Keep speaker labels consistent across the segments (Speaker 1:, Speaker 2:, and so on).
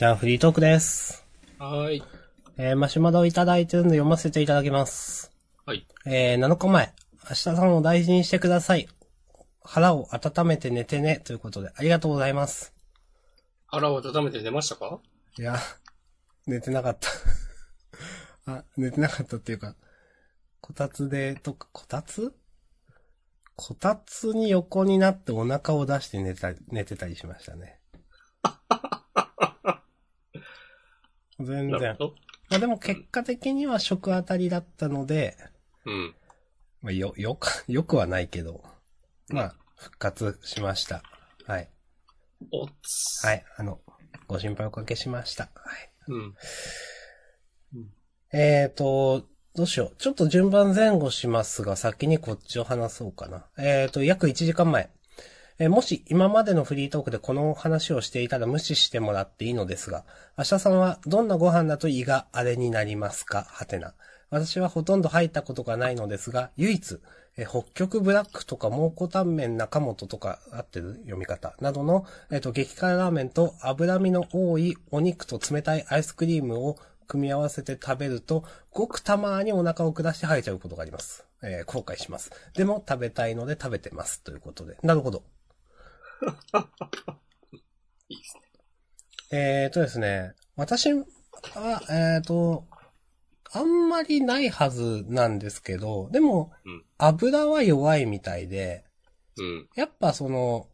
Speaker 1: じゃあ、フリートークです。
Speaker 2: はーい。
Speaker 1: えー、マシュマロをいただいてるんで読ませていただきます。
Speaker 2: はい。
Speaker 1: えー、7日前、明日さんを大事にしてください。腹を温めて寝てね、ということで、ありがとうございます。
Speaker 2: 腹を温めて寝ましたか？
Speaker 1: いや、寝てなかった。あ、寝てなかったっていうか、こたつで、とか、こたつ？こたつに横になってお腹を出して寝た、寝てたりしましたね。全然。まあでも結果的には食当たりだったので、
Speaker 2: うん。
Speaker 1: まあよ、よく、よくはないけど、まあ、復活しました。はい。
Speaker 2: おっつ。
Speaker 1: はい。あの、ご心配おかけしました。はい。
Speaker 2: うん。
Speaker 1: えーと、どうしよう。ちょっと順番前後しますが、先にこっちを話そうかな。えーと、約1時間前。えもし今までのフリートークでこの話をしていたら無視してもらっていいのですが、明日さんはどんなご飯だと胃があれになりますか？はてな。私はほとんど入ったことがないのですが、唯一、え北極ブラックとか蒙古タンメン中本とか合ってる読み方などの、えっ、と、激辛ラーメンと脂身の多いお肉と冷たいアイスクリームを組み合わせて食べると、ごくたまにお腹を下して吐いちゃうことがあります。えー後悔します。でも食べたいので食べてます。ということで。なるほど。
Speaker 2: いいですね。
Speaker 1: えーとですね、私は、えーと、あんまりないはずなんですけど、でも
Speaker 2: うん、
Speaker 1: 油は弱いみたいで、
Speaker 2: うん。
Speaker 1: やっぱその、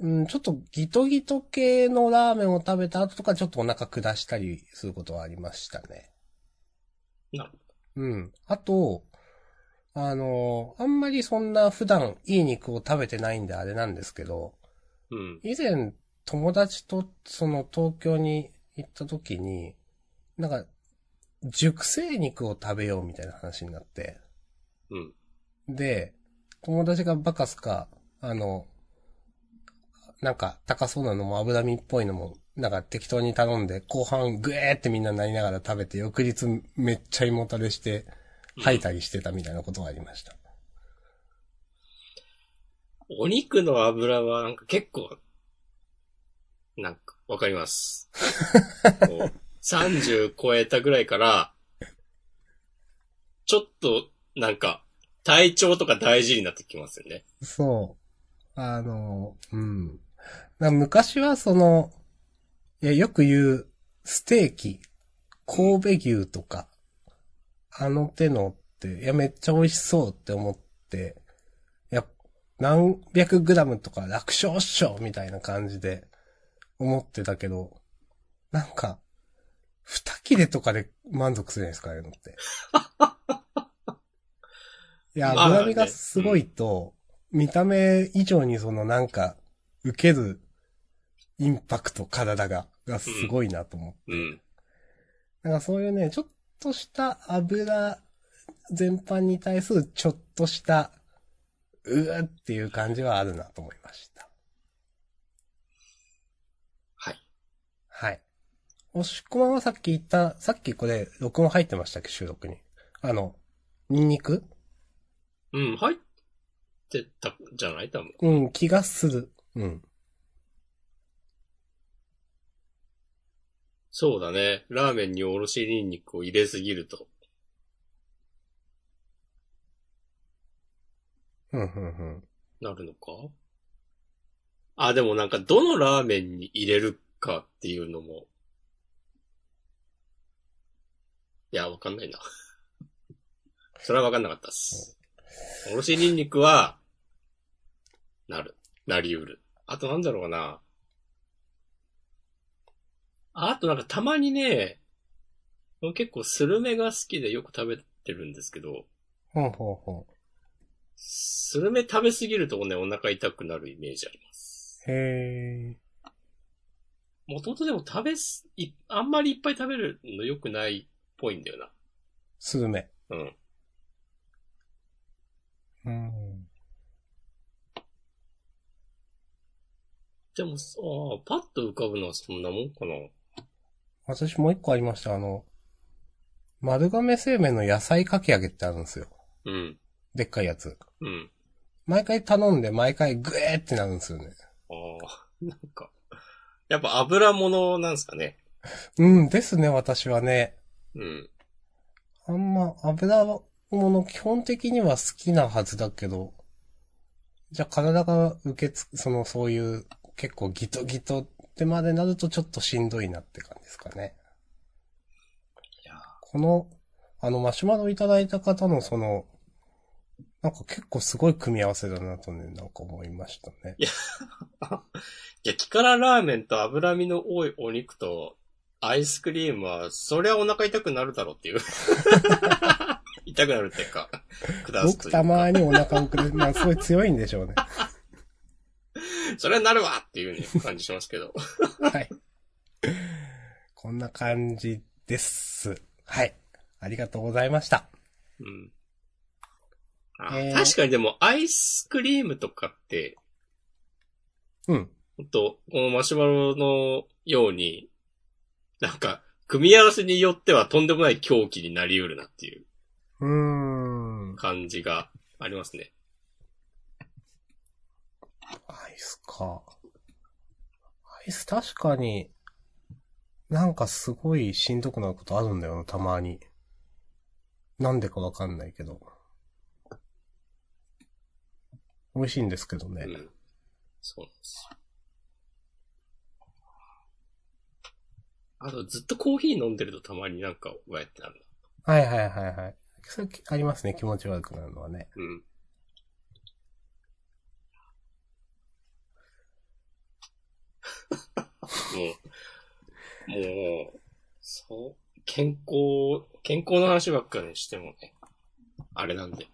Speaker 1: うん、ちょっとギトギト系のラーメンを食べた後とかちょっとお腹下したりすることはありましたね。
Speaker 2: なるほ
Speaker 1: うん。あと、あの、あんまりそんな普段いい肉を食べてないんであれなんですけど、
Speaker 2: ど。うん。
Speaker 1: 以前友達とその東京に行った時に、なんか、熟成肉を食べようみたいな話になって、
Speaker 2: うん。
Speaker 1: で、友達がバカすか、あの、なんか高そうなのも脂身っぽいのも、なんか適当に頼んで、後半グエーってみんななりながら食べて、翌日めっちゃ胃もたれして、吐いたりしてたみたいなことがありました。
Speaker 2: お肉の油はなんか結構、なんか、わかります。こう30超えたぐらいから、ちょっと、なんか、体調とか大事になってきますよね。
Speaker 1: そう。あの、うん。な昔はその、いや、よく言う、ステーキ、神戸牛とか、あの手のって、いや、めっちゃ美味しそうって思って、いや、何百グラムとか楽勝っしょみたいな感じで思ってたけど、なんか、二切れとかで満足するじゃないですか、ああいうのって。いや、脂身がすごいと、見た目以上にそのなんか、受けるインパクト、体が、がすごいなと思って。
Speaker 2: うん。
Speaker 1: なんかそういうね、ちょっとした油全般に対するちょっとした、うーっていう感じはあるなと思いました。
Speaker 2: はい。
Speaker 1: はい。おしこまはさっき言った、さっきこれ、録音入ってましたっけ、収録に。あの、ニンニク？
Speaker 2: うん、入ってたんじゃない？多分。
Speaker 1: うん、気がする。うん。
Speaker 2: そうだね。ラーメンにおろしニンニクを入れすぎると。
Speaker 1: うん、うん、うん。
Speaker 2: なるのか？あ、でもなんかどのラーメンに入れるかっていうのも。いや、わかんないな。それはわかんなかったっす。おろしニンニクは、なる。なりうる。あとなんだろうな。あとなんかたまにね、結構スルメが好きでよく食べてるんですけど、
Speaker 1: ほうほうほ
Speaker 2: スルメ食べすぎるとね、お腹痛くなるイメージあります。
Speaker 1: う。へー。
Speaker 2: もともとでも食べす、い、あんまりいっぱい食べるの良くないっぽいんだよ
Speaker 1: スルメ。
Speaker 2: な。うん。
Speaker 1: うん。
Speaker 2: でも、ああ、パッと浮かぶのはそんなもんかな。
Speaker 1: 私もう一個ありました。あの、丸亀製麺の野菜かき揚げってあるんですよ。
Speaker 2: うん。
Speaker 1: でっかいやつ。
Speaker 2: うん。
Speaker 1: 毎回頼んで毎回グエーってなるんですよね。
Speaker 2: ああ、なんか、やっぱ油物なんですかね。
Speaker 1: うんですね、私はね。
Speaker 2: うん。
Speaker 1: あんま油物基本的には好きなはずだけど、じゃあ体が受けつ、そのそういう結構ギトギトってまでなるとちょっとしんどいなって感じですかね。
Speaker 2: いや
Speaker 1: この、あのマシュマロいただいた方のその、なんか結構すごい組み合わせだなとね、なんか思いましたね。
Speaker 2: 激辛ラーメンと脂身の多いお肉とアイスクリームは、そりゃお腹痛くなるだろうっていう。痛くなるっていうか、下すというか。
Speaker 1: 僕たまにお腹をくれる、まあすごい強いんでしょうね。
Speaker 2: それはなるわっていうね、感じしますけど。
Speaker 1: はい。こんな感じです。はい。ありがとうございました。
Speaker 2: うん。あ
Speaker 1: えー
Speaker 2: 確かにでも、アイスクリームとかって、
Speaker 1: うん。
Speaker 2: ほんと、このマシュマロのように、なんか、組み合わせによってはとんでもない狂気になり得るなっていう
Speaker 1: うーん。
Speaker 2: 感じがありますね。
Speaker 1: アイスか。アイス確かに、なんかすごいしんどくなることあるんだよな、たまに。なんでかわかんないけど。美味しいんですけどね。
Speaker 2: うん。そうなんですよ。あと、ずっとコーヒー飲んでるとたまになんか、うわやってなる
Speaker 1: はいはいはいはい。それありますね、気持ち悪くなるのはね。
Speaker 2: な。うん。も う、もう、そう、健康、健康の話ばっかりしてもね、あれなんで。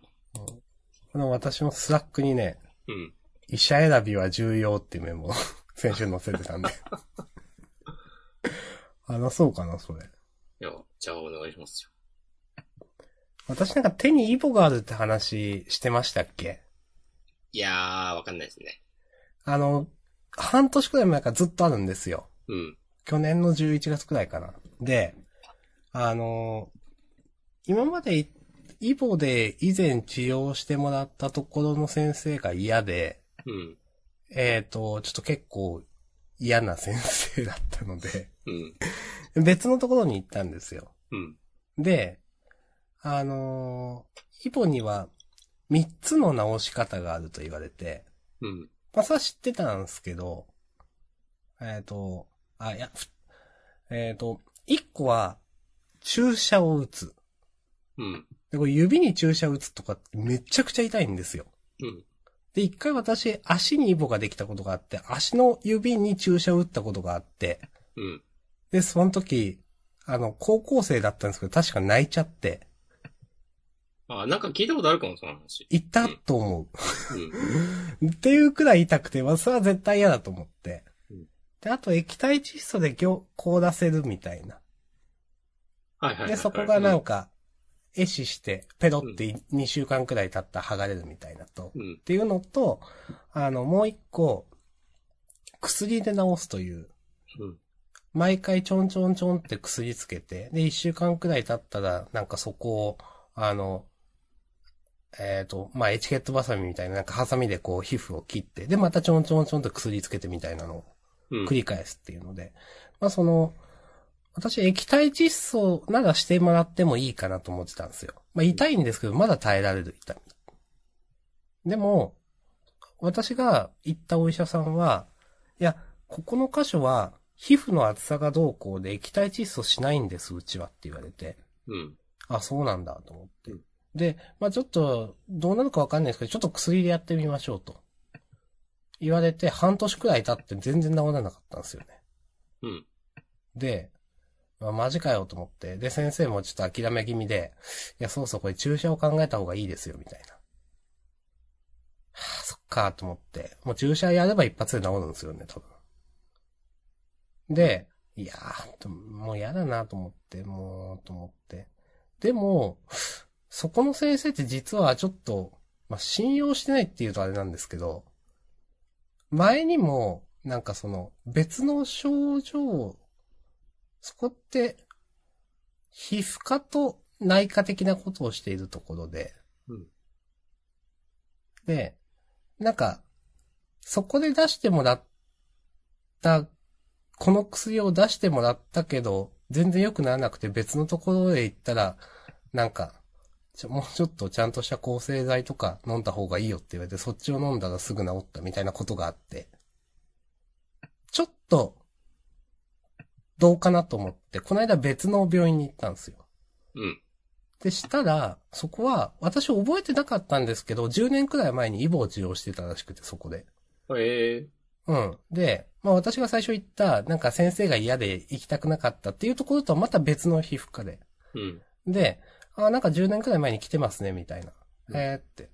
Speaker 1: この私もスラックにね、
Speaker 2: うん。
Speaker 1: 医者選びは重要っていうメモを 先週載せてたんで。話そうかな、それ。
Speaker 2: いや、じゃあお願いしますよ。
Speaker 1: 私なんか手にイボがあるって話してましたっけ？
Speaker 2: いやー、わかんないですね。
Speaker 1: あの、半年くらい前からずっとあるんですよ。
Speaker 2: うん。
Speaker 1: 去年の11月くらいかな。で、あの、今までいイボで以前治療してもらったところの先生が嫌で、
Speaker 2: うん。
Speaker 1: えっ、と、ちょっと結構嫌な先生だったので、
Speaker 2: うん。
Speaker 1: 別のところに行ったんですよ。
Speaker 2: うん。
Speaker 1: で、あのーイボには3つの治し方があると言われて、
Speaker 2: うん。
Speaker 1: まあ、それは知ってたんですけど、えっ、と、あ、いや、ふえっ、と、1個は注射を打つ。
Speaker 2: うん。
Speaker 1: で、これ指に注射打つとかってめちゃくちゃ痛いんですよ。
Speaker 2: うん。
Speaker 1: で、一回私、足にイボができたことがあって、足の指に注射を打ったことがあって、
Speaker 2: うん。
Speaker 1: で、その時、あの、高校生だったんですけど、確か泣いちゃって、
Speaker 2: あ、なんか聞いたことあるかも、その話。
Speaker 1: 痛ったと思
Speaker 2: うん。
Speaker 1: う。っていうくらい痛くて、まあ、それは絶対嫌だと思って
Speaker 2: うん。
Speaker 1: で、あと液体窒素で凝凍らせるみたいな。
Speaker 2: はいはいはいはい。
Speaker 1: で、そこがなんか、壊死して、ペロって2週間くらい経ったら剥がれるみたいなと。
Speaker 2: うん。
Speaker 1: っていうのと、あの、もう一個、薬で治すという、
Speaker 2: うん。
Speaker 1: 毎回ちょんちょんちょんって薬つけて、で、一週間くらい経ったら、なんかそこを、あの、えっ、と、まあ、エチケットバサミみたいな、なんかハサミでこう皮膚を切って、で、またちょんちょんちょんと薬つけてみたいなのを
Speaker 2: うん。
Speaker 1: 繰り返すっていうので、まあ、その、私液体窒素ならしてもらってもいいかなと思ってたんですよ。まあ、痛いんですけど、まだ耐えられる痛み。でも、私が行ったお医者さんは、いや、ここの箇所は、皮膚の厚さがどうこうで液体窒素しないんです、うちはって言われて。
Speaker 2: うん。
Speaker 1: あ、そうなんだと思って。で、まあちょっと、どうなるかわかんないですけど、ちょっと薬でやってみましょうと。言われて、半年くらい経って全然治らなかったんですよね。
Speaker 2: うん。
Speaker 1: で、まあ、マジかよと思って、で、先生もちょっと諦め気味で、いや、そうそう、これ注射を考えた方がいいですよ、みたいな。はあ、そっか、と思って。もう注射やれば一発で治るんですよね、多分。で、いやー、ともう嫌だなと思って、もう、と思って。でも、そこの先生って実はちょっと、まあ、信用してないっていうとあれなんですけど、前にも、なんかその、別の症状、そこって、皮膚科と内科的なことをしているところで、
Speaker 2: うん。
Speaker 1: で、なんか、そこで出してもらったこの薬を出してもらったけど、全然良くならなくて別のところへ行ったら、なんか、ちょもうちょっとちゃんとした抗生剤とか飲んだ方がいいよって言われて、そっちを飲んだらすぐ治ったみたいなことがあって、ちょっと、どうかなと思って、この間別の病院に行ったんですよ。
Speaker 2: うん。
Speaker 1: で、したら、そこは、私覚えてなかったんですけど、10年くらい前にイボを治療してたらしくて、そこで。
Speaker 2: ええ
Speaker 1: うん。で、まあ私が最初言った、なんか先生が嫌で行きたくなかったっていうところとはまた別の皮膚科で。
Speaker 2: うん。
Speaker 1: で、あ、なんか10年くらい前に来てますね、みたいな。
Speaker 2: うん
Speaker 1: えーって。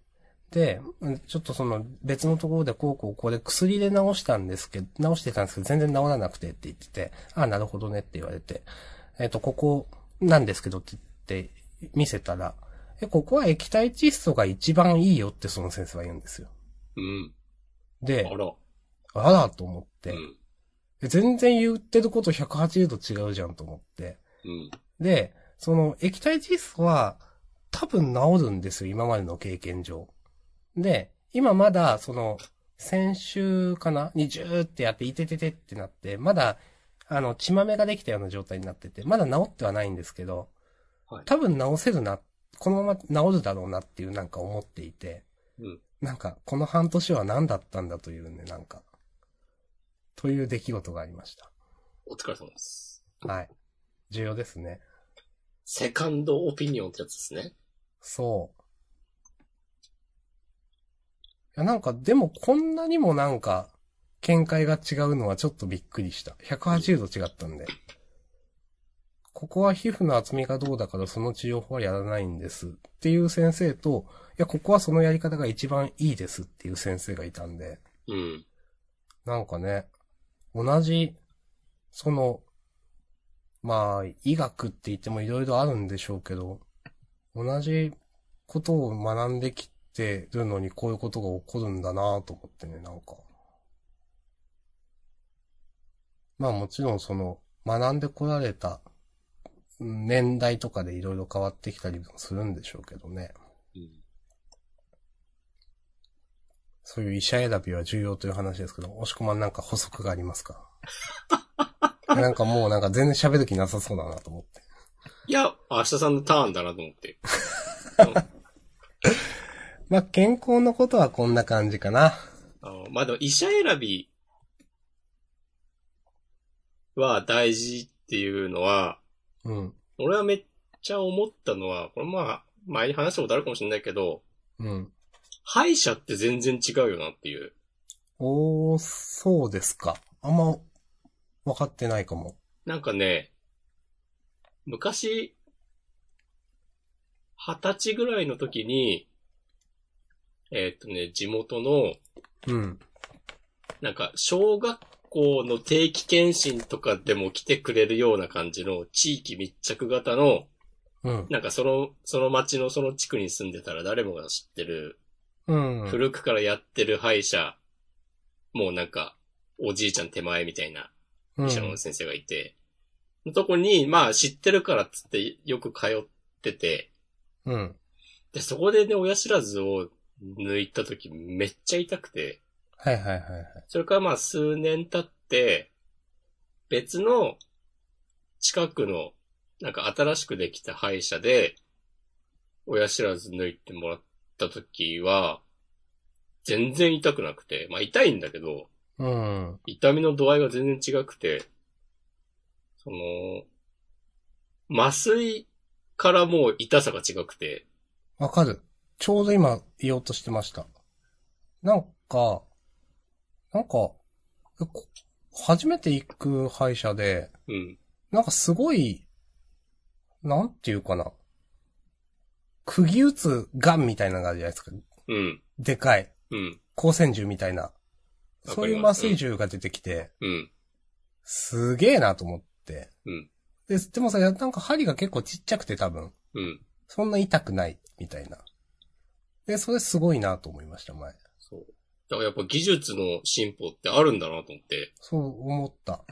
Speaker 1: で、うんちょっとその別のところでこうこうこれ薬で治したんですけど、治してたんですけど全然治らなくてって言ってて、あ、なるほどねって言われて、えっ、と、ここなんですけどって言って見せたら、え、ここは液体窒素が一番いいよってその先生は言うんですよ。
Speaker 2: うん。
Speaker 1: で
Speaker 2: あ、ら。
Speaker 1: あらと思って、
Speaker 2: うん。
Speaker 1: で全然言ってること180度違うじゃんと思って。
Speaker 2: うん。
Speaker 1: で、その液体窒素は多分治るんですよ、今までの経験上。で、今まだその、先週かな？にジューってやって、いてててってなって、まだ、あの、血豆ができたような状態になってて、まだ治ってはないんですけど、
Speaker 2: はい
Speaker 1: 多分治せるな、このまま治るだろうなっていうなんか思っていて、
Speaker 2: うん。
Speaker 1: なんか、この半年は何だったんだというね、なんか、という出来事がありました。
Speaker 2: お疲れ様です。
Speaker 1: はい。重要ですね。
Speaker 2: セカンドオピニオンってやつですね。
Speaker 1: そう。いや、なんか、でもこんなにもなんか、見解が違うのはちょっとびっくりした。180度違ったんで。ここは皮膚の厚みがどうだからその治療法はやらないんです。っていう先生と、いや、ここはそのやり方が一番いいですっていう先生がいたんで、
Speaker 2: うん。
Speaker 1: なんかね、同じ、その、まあ、医学って言ってもいろいろあるんでしょうけど、同じことを学んできてるのにこういうことが起こるんだなと思ってね、なんか。まあもちろんその、学んでこられたうん年代とかでいろいろ変わってきたりもするんでしょうけどね。
Speaker 2: うん。
Speaker 1: そういう医者選びは重要という話ですけど、押し込まんなんか補足がありますか？なんかもうなんか全然喋る気なさそうだなと思って。
Speaker 2: いや、明日さんのターンだなと思って。
Speaker 1: まあ、健康のことはこんな感じかな。
Speaker 2: あの、まあ、でも医者選びは大事っていうのは、
Speaker 1: うん。
Speaker 2: 俺はめっちゃ思ったのは、これまあ、前に話したことあるかもしれないけど、
Speaker 1: うん。
Speaker 2: 歯医者って全然違うよなっていう。
Speaker 1: おー、そうですか。あんま、分かってないかも。
Speaker 2: なんかね、昔、二十歳ぐらいの時に、えーっとね、地元の、
Speaker 1: うん。
Speaker 2: なんか、小学校の定期検診とかでも来てくれるような感じの地域密着型の、
Speaker 1: うん。
Speaker 2: なんかその、その町のその地区に住んでたら誰もが知ってる、
Speaker 1: うん。
Speaker 2: 古くからやってる歯医者、もうなんか、おじいちゃん手前みたいな
Speaker 1: うん
Speaker 2: 医者の先生がいて、のとこに、まあ知ってるからっつってよく通ってて、
Speaker 1: うん。
Speaker 2: で、そこでね、親知らずを抜いた時めっちゃ痛くて、
Speaker 1: はいはいはいはい。
Speaker 2: それからまあ数年経って、別の近くの、なんか新しくできた歯医者で、親知らず抜いてもらった時は、全然痛くなくて、まあ痛いんだけど、
Speaker 1: うん。
Speaker 2: 痛みの度合いが全然違くて、その、麻酔からもう痛さが違くて、
Speaker 1: わかる。ちょうど今言おうとしてました。なんか、なんか、初めて行く歯医者で、
Speaker 2: うん。
Speaker 1: なんかすごい、なんていうかな。釘打つガンみたいなのがあるじゃないですか。
Speaker 2: うん。
Speaker 1: でかい。
Speaker 2: うん。
Speaker 1: 光線銃みたいな。そういう麻酔銃が出てきて、
Speaker 2: うん。
Speaker 1: すげえなと思って。
Speaker 2: うん。
Speaker 1: で、でもさ、なんか針が結構ちっちゃくて多分、
Speaker 2: うん。
Speaker 1: そんな痛くない、みたいな。で、それすごいなと思いました、前。
Speaker 2: そう。だからやっぱ技術の進歩ってあるんだなと思って、
Speaker 1: そう思った。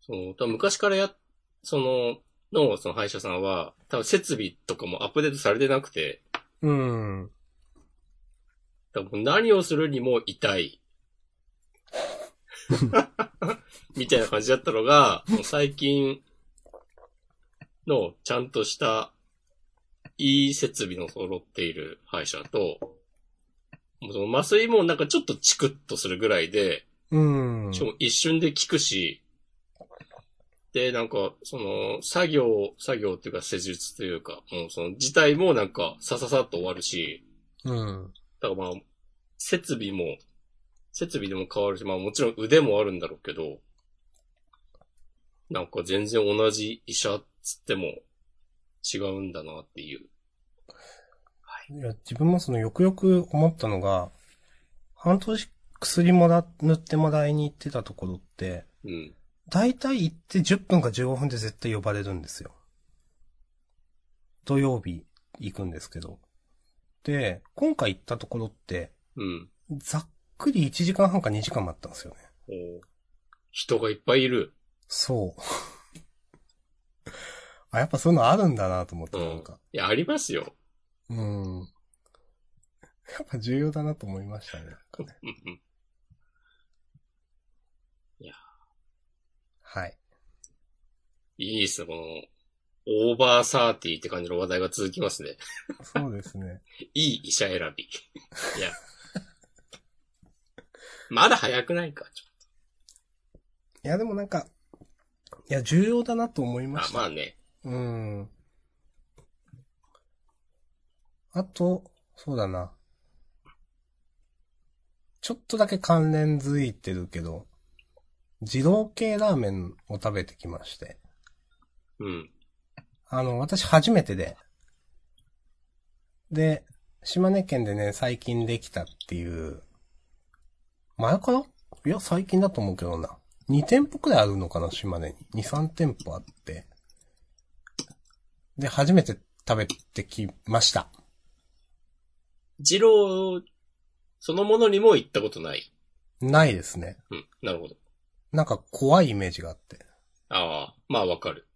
Speaker 2: その、多分昔からや、その、の、その歯医者さんは、多分設備とかもアップデートされてなくて、
Speaker 1: うん。
Speaker 2: 多分何をするにも痛い。みたいな感じだったのが、もう最近のちゃんとしたいい設備の揃っている歯医者と、もうその麻酔もなんかちょっとチクッとするぐらいで、
Speaker 1: うん。
Speaker 2: しかも一瞬で効くし、で、なんか、その、作業、作業っていうか施術というか、もうその自体もなんか、さささっと終わるし、
Speaker 1: うん。
Speaker 2: だからまあ、設備も、設備でも変わるし、まあもちろん腕もあるんだろうけど、なんか全然同じ医者っつっても違うんだなっていう。
Speaker 1: いや、自分もそのよくよく思ったのが、半年薬もら、塗ってもらいに行ってたところって、
Speaker 2: うん。
Speaker 1: だいたい行って10分か15分で絶対呼ばれるんですよ。土曜日行くんですけど。で、今回行ったところって、
Speaker 2: うん。
Speaker 1: ざっくり1時間半か2時間待ったんですよね。
Speaker 2: 人がいっぱいいる。
Speaker 1: そう。あ、やっぱそういうのあるんだなと思って、
Speaker 2: うん
Speaker 1: なんか。
Speaker 2: いや、ありますよ。
Speaker 1: うん。やっぱ重要だなと思いましたね。ね
Speaker 2: うんうん。
Speaker 1: はい。
Speaker 2: いいっすね、この、オーバーサーティーって感じの話題が続きますね。
Speaker 1: そうですね。
Speaker 2: いい医者選び。いや。まだ早くないか、ちょ
Speaker 1: いや、でもなんか、いや、重要だなと思い
Speaker 2: っと。あ
Speaker 1: まし、た。
Speaker 2: まあね。
Speaker 1: うん。あと、そうだな。ちょっとだけ関連づいてるけど、二郎系ラーメンを食べてきまして。
Speaker 2: うん。
Speaker 1: あの、私初めてで。で、島根県でね、最近できたっていう、前からいや、最近だと思うけどな。2店舗くらいあるのかな、島根に。2、3店舗あって。で、初めて食べてきました。
Speaker 2: 二郎、そのものにも行ったことない？
Speaker 1: ないですね。
Speaker 2: うん。なるほど。
Speaker 1: なんか怖いイメージがあって。
Speaker 2: ああ、まあわかる。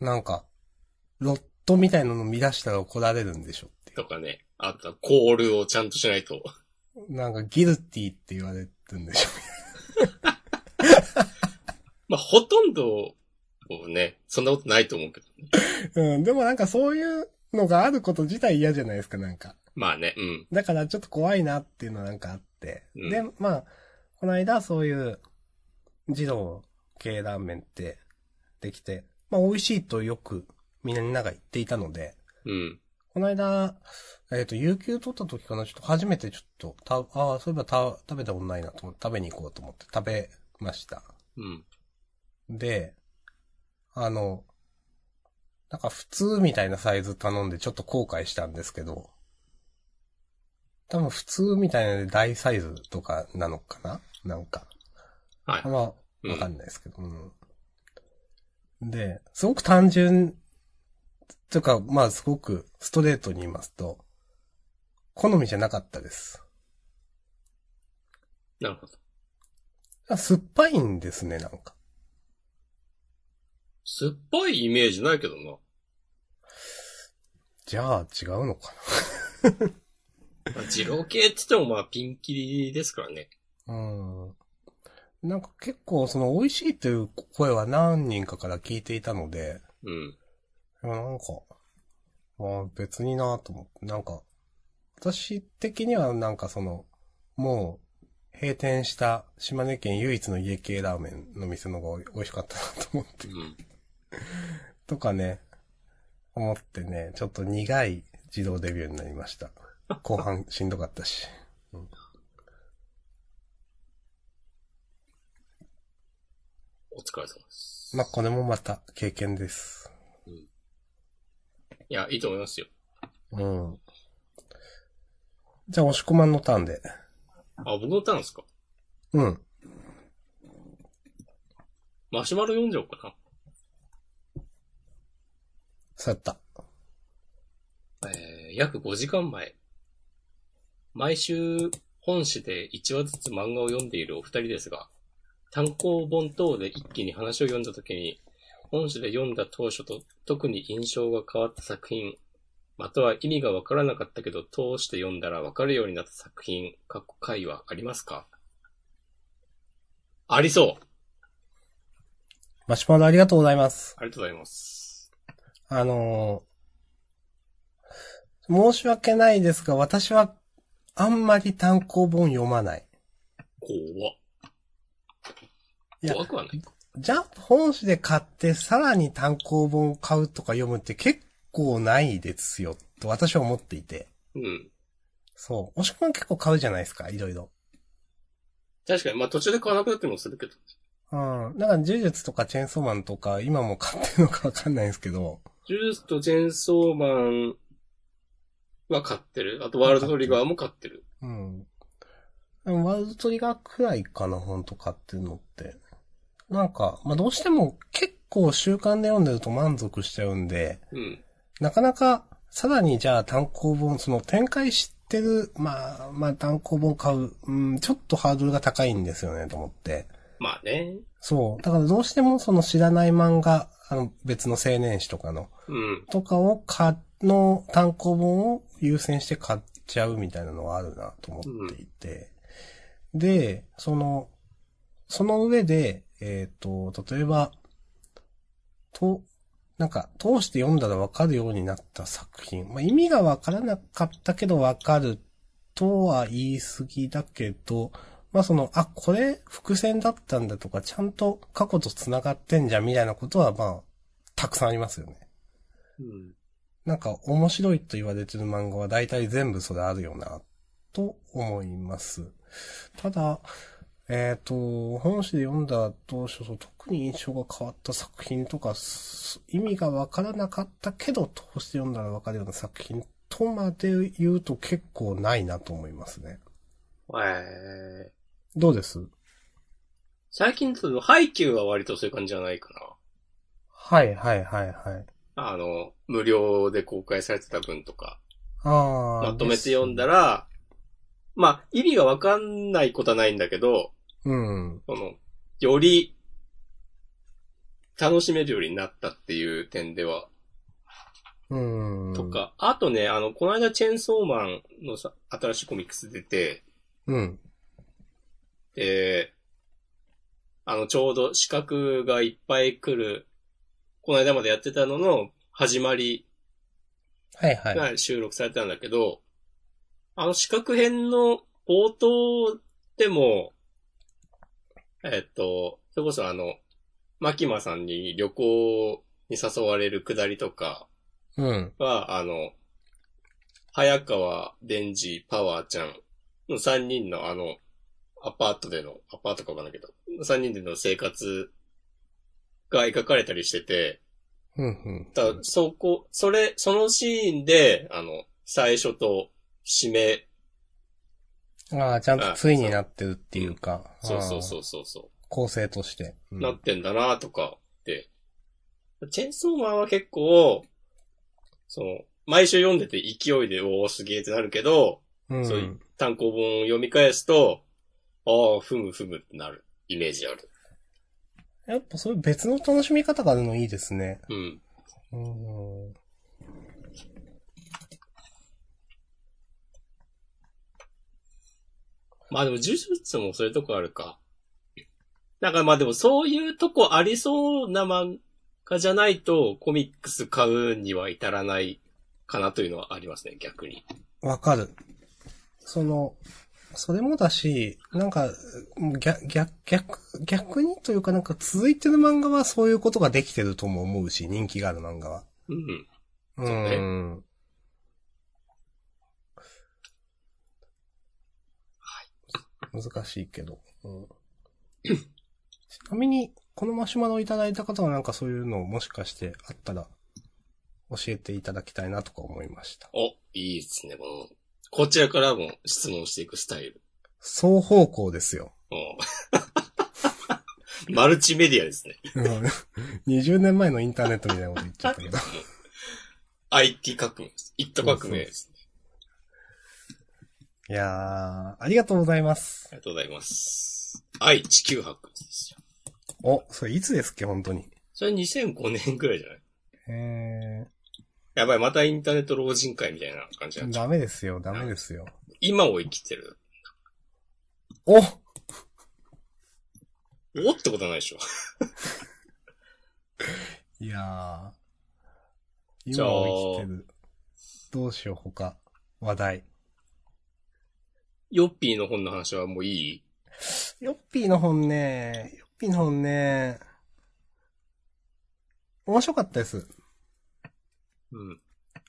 Speaker 1: なんか、ロットみたいなの見出したら怒られるんでしょってい
Speaker 2: とかね。あと、コールをちゃんとしないと。
Speaker 1: う。なんかギルティって言われるんでしょ
Speaker 2: まあ、ほとんど、ね、そんなことないと思うけどね。
Speaker 1: うん、でもなんかそういうのがあること自体嫌じゃないですか、なんか。
Speaker 2: まあね、うん。
Speaker 1: だからちょっと怖いなっていうのはなんかあって。
Speaker 2: うん
Speaker 1: で、まあ、この間そういう、児童系ラーメンってできて、まあ美味しいとよくみんなが言っていたので、
Speaker 2: うん。
Speaker 1: この間、えっ、と、有給取った時かな、ちょっと初めてちょっと、た、ああ、そういえばた、食べたことないなと思って、食べに行こうと思って食べました。
Speaker 2: うん。
Speaker 1: で、あの、なんか普通みたいなサイズ頼んでちょっと後悔したんですけど、多分普通みたいなので大サイズとかなのかな？なんか。
Speaker 2: はい
Speaker 1: あ。んま、
Speaker 2: うん
Speaker 1: わかんないですけど、うん。で、すごく単純、というか、まあすごくストレートに言いますと、好みじゃなかったです。
Speaker 2: なるほど。
Speaker 1: あ酸っぱいんですね、なんか。
Speaker 2: 酸っぱいイメージないけどな。
Speaker 1: じゃあ違うのか
Speaker 2: まあ、二郎系って言ってもまあピンキリですからね。
Speaker 1: な。うん。なんか結構その美味しいという声は何人かから聞いていたので、
Speaker 2: うん。
Speaker 1: いやなんか、まあ別になと思って、なんか、私的にはなんかその、もう、閉店した島根県唯一の家系ラーメンの店の方が美味しかったなと思って、
Speaker 2: うん。
Speaker 1: とかね、思ってね、ちょっと苦い自動デビューになりました。後半しんどかったし。
Speaker 2: お疲れ様です。
Speaker 1: まあこれもまた経験です。
Speaker 2: いや、いいと思いますよ。
Speaker 1: うん。じゃあ、押し込まんのターンで。
Speaker 2: あ、僕のターンですか？
Speaker 1: うん。
Speaker 2: マシュマロ読んじゃおうかな。
Speaker 1: そうやった。
Speaker 2: えー、約5時間前。毎週本誌で1話ずつ漫画を読んでいるお二人ですが、単行本等で一気に話を読んだ時に、本誌で読んだ当初と特に印象が変わった作品、または意味がわからなかったけど通して読んだらわかるようになった作品、過去回はありますか？ありそう
Speaker 1: マシュマロありがとうございます。
Speaker 2: ありがとうございます。
Speaker 1: あのー申し訳ないですが、私は、あんまり単行本読まない。
Speaker 2: 怖っ。
Speaker 1: いや
Speaker 2: 怖くはない。
Speaker 1: ジャンプ本誌で買って、さらに単行本買うとか読むって結構ないですよ、と私は思っていて。
Speaker 2: うん。
Speaker 1: そう。押し込み結構買うじゃないですか、いろいろ。
Speaker 2: 確かに、まあ途中で買わなくなってもするけど。
Speaker 1: うん。だから呪術とかチェーンソーマンとか、今も買ってるのかわかんないんですけど、
Speaker 2: ジュースとチェーンソーマンは買ってる。あとワールドトリガーも買ってる。
Speaker 1: うん。ワールドトリガーくらいかな、ほんと買ってるのって。なんか、まあ、どうしても結構習慣で読んでると満足しちゃうんで、
Speaker 2: うん。
Speaker 1: なかなか、さらにじゃあ単行本、その展開知ってる、まあ、まあ単行本買う、うん、ちょっとハードルが高いんですよね、と思って。
Speaker 2: まあね。
Speaker 1: そう。だからどうしてもその知らない漫画、あの別の青年誌とかの、
Speaker 2: うん。
Speaker 1: とかを買、の単行本を優先して買っちゃうみたいなのがあるなと思っていて。で、その、その上で、えっ、と、例えば、と、なんか、通して読んだらわかるようになった作品。まあ、意味がわからなかったけどわかるとは言い過ぎだけど、まあその、あ、これ伏線だったんだとか、ちゃんと過去と繋がってんじゃんみたいなことは、まあ、たくさんありますよね。
Speaker 2: うん。
Speaker 1: なんか面白いと言われてる漫画は大体全部それあるよな、と思います。ただ、えっ、と、本誌で読んだ当初、そう特に印象が変わった作品とか、す意味がわからなかったけど、通して読んだらわかるような作品とまで言うと結構ないなと思いますね。
Speaker 2: えー、
Speaker 1: どうです？
Speaker 2: 最近その、ハイキューは割とそういう感じじゃないか
Speaker 1: はいはいはいはい。
Speaker 2: な。あの、無料で公開されてた分とか、
Speaker 1: ああ。
Speaker 2: まとめて読んだら、まあ、意味がわかんないことはないんだけど、
Speaker 1: うん。
Speaker 2: その、より、楽しめるようになったっていう点では、
Speaker 1: うん。
Speaker 2: と。か、あとね、あの、この間チェーンソーマンのさ、新しいコミックス出て、
Speaker 1: うん。
Speaker 2: えー、あの、ちょうど資格がいっぱい来る、この間までやってたのの始まり
Speaker 1: はいはい。
Speaker 2: が収録されてたんだけど、あの資格編の冒頭でも、えっと、それこそあの、マキマさんに旅行に誘われるくだりとか
Speaker 1: うん。
Speaker 2: は、あの、早川、デンジ、パワーちゃんの3人のあの、アパートでの、アパートかわかんないけど、3人での生活が描かれたりしてて、
Speaker 1: うんうん。
Speaker 2: だそこ、それ、そのシーンで、あの、最初と締め、
Speaker 1: ああ、ちゃんとついになってるっていうか。
Speaker 2: そうそう
Speaker 1: う。
Speaker 2: そうそうそ
Speaker 1: 構成として。う
Speaker 2: う、
Speaker 1: ん
Speaker 2: なってんだなとかって。チェーンソーマンは結構、その、毎週読んでて勢いで、おーすげーってなるけど、
Speaker 1: うん。
Speaker 2: そういう単行本を読み返すと、ああ、ふむふむってなるイメージある。
Speaker 1: やっぱそういう別の楽しみ方があるのいいですね。
Speaker 2: うん。
Speaker 1: うん。
Speaker 2: まあでも、呪術もそういうとこあるか。なんかまあでも、そういうとこありそうな漫画じゃないと、コミックス買うには至らないかなというのはありますね、逆に。
Speaker 1: わかる。その、それもだし、なんか、逆、逆、逆、逆にというかなんか続いてる漫画はそういうことができてるとも思うし、人気がある漫画は。
Speaker 2: うん。
Speaker 1: うん。難しいけど。うん、ちなみに、このマシュマロをいただいた方はなんかそういうのもしかしてあったら、教えていただきたいなとか思いました。
Speaker 2: お、いいですね、この、こちらからも質問していくスタイル。
Speaker 1: 双方向ですよ。
Speaker 2: お マルチメディアですね。
Speaker 1: うん20年前のインターネットみたいなこと言っちゃったけど。
Speaker 2: IT 革命です。イット革命です、ね。
Speaker 1: いやー、ありがとうございます。
Speaker 2: ありがとうございます。愛地球博ですよ。
Speaker 1: お、それいつですっけ、本当に。
Speaker 2: それ2005年ぐらいじゃない？
Speaker 1: え
Speaker 2: やばい、またインターネット老人会みたいな感じなっちゃう。
Speaker 1: ダメですよ、ダメですよ。
Speaker 2: 今を生きてる。
Speaker 1: お
Speaker 2: おってことはないでしょ。
Speaker 1: いやー。今を生きてる。どうしよう、他。話題。
Speaker 2: ヨッピーの本の話はもういい？
Speaker 1: ヨッピーの本ね、ヨッピーの本ね、面白かったです。
Speaker 2: うん。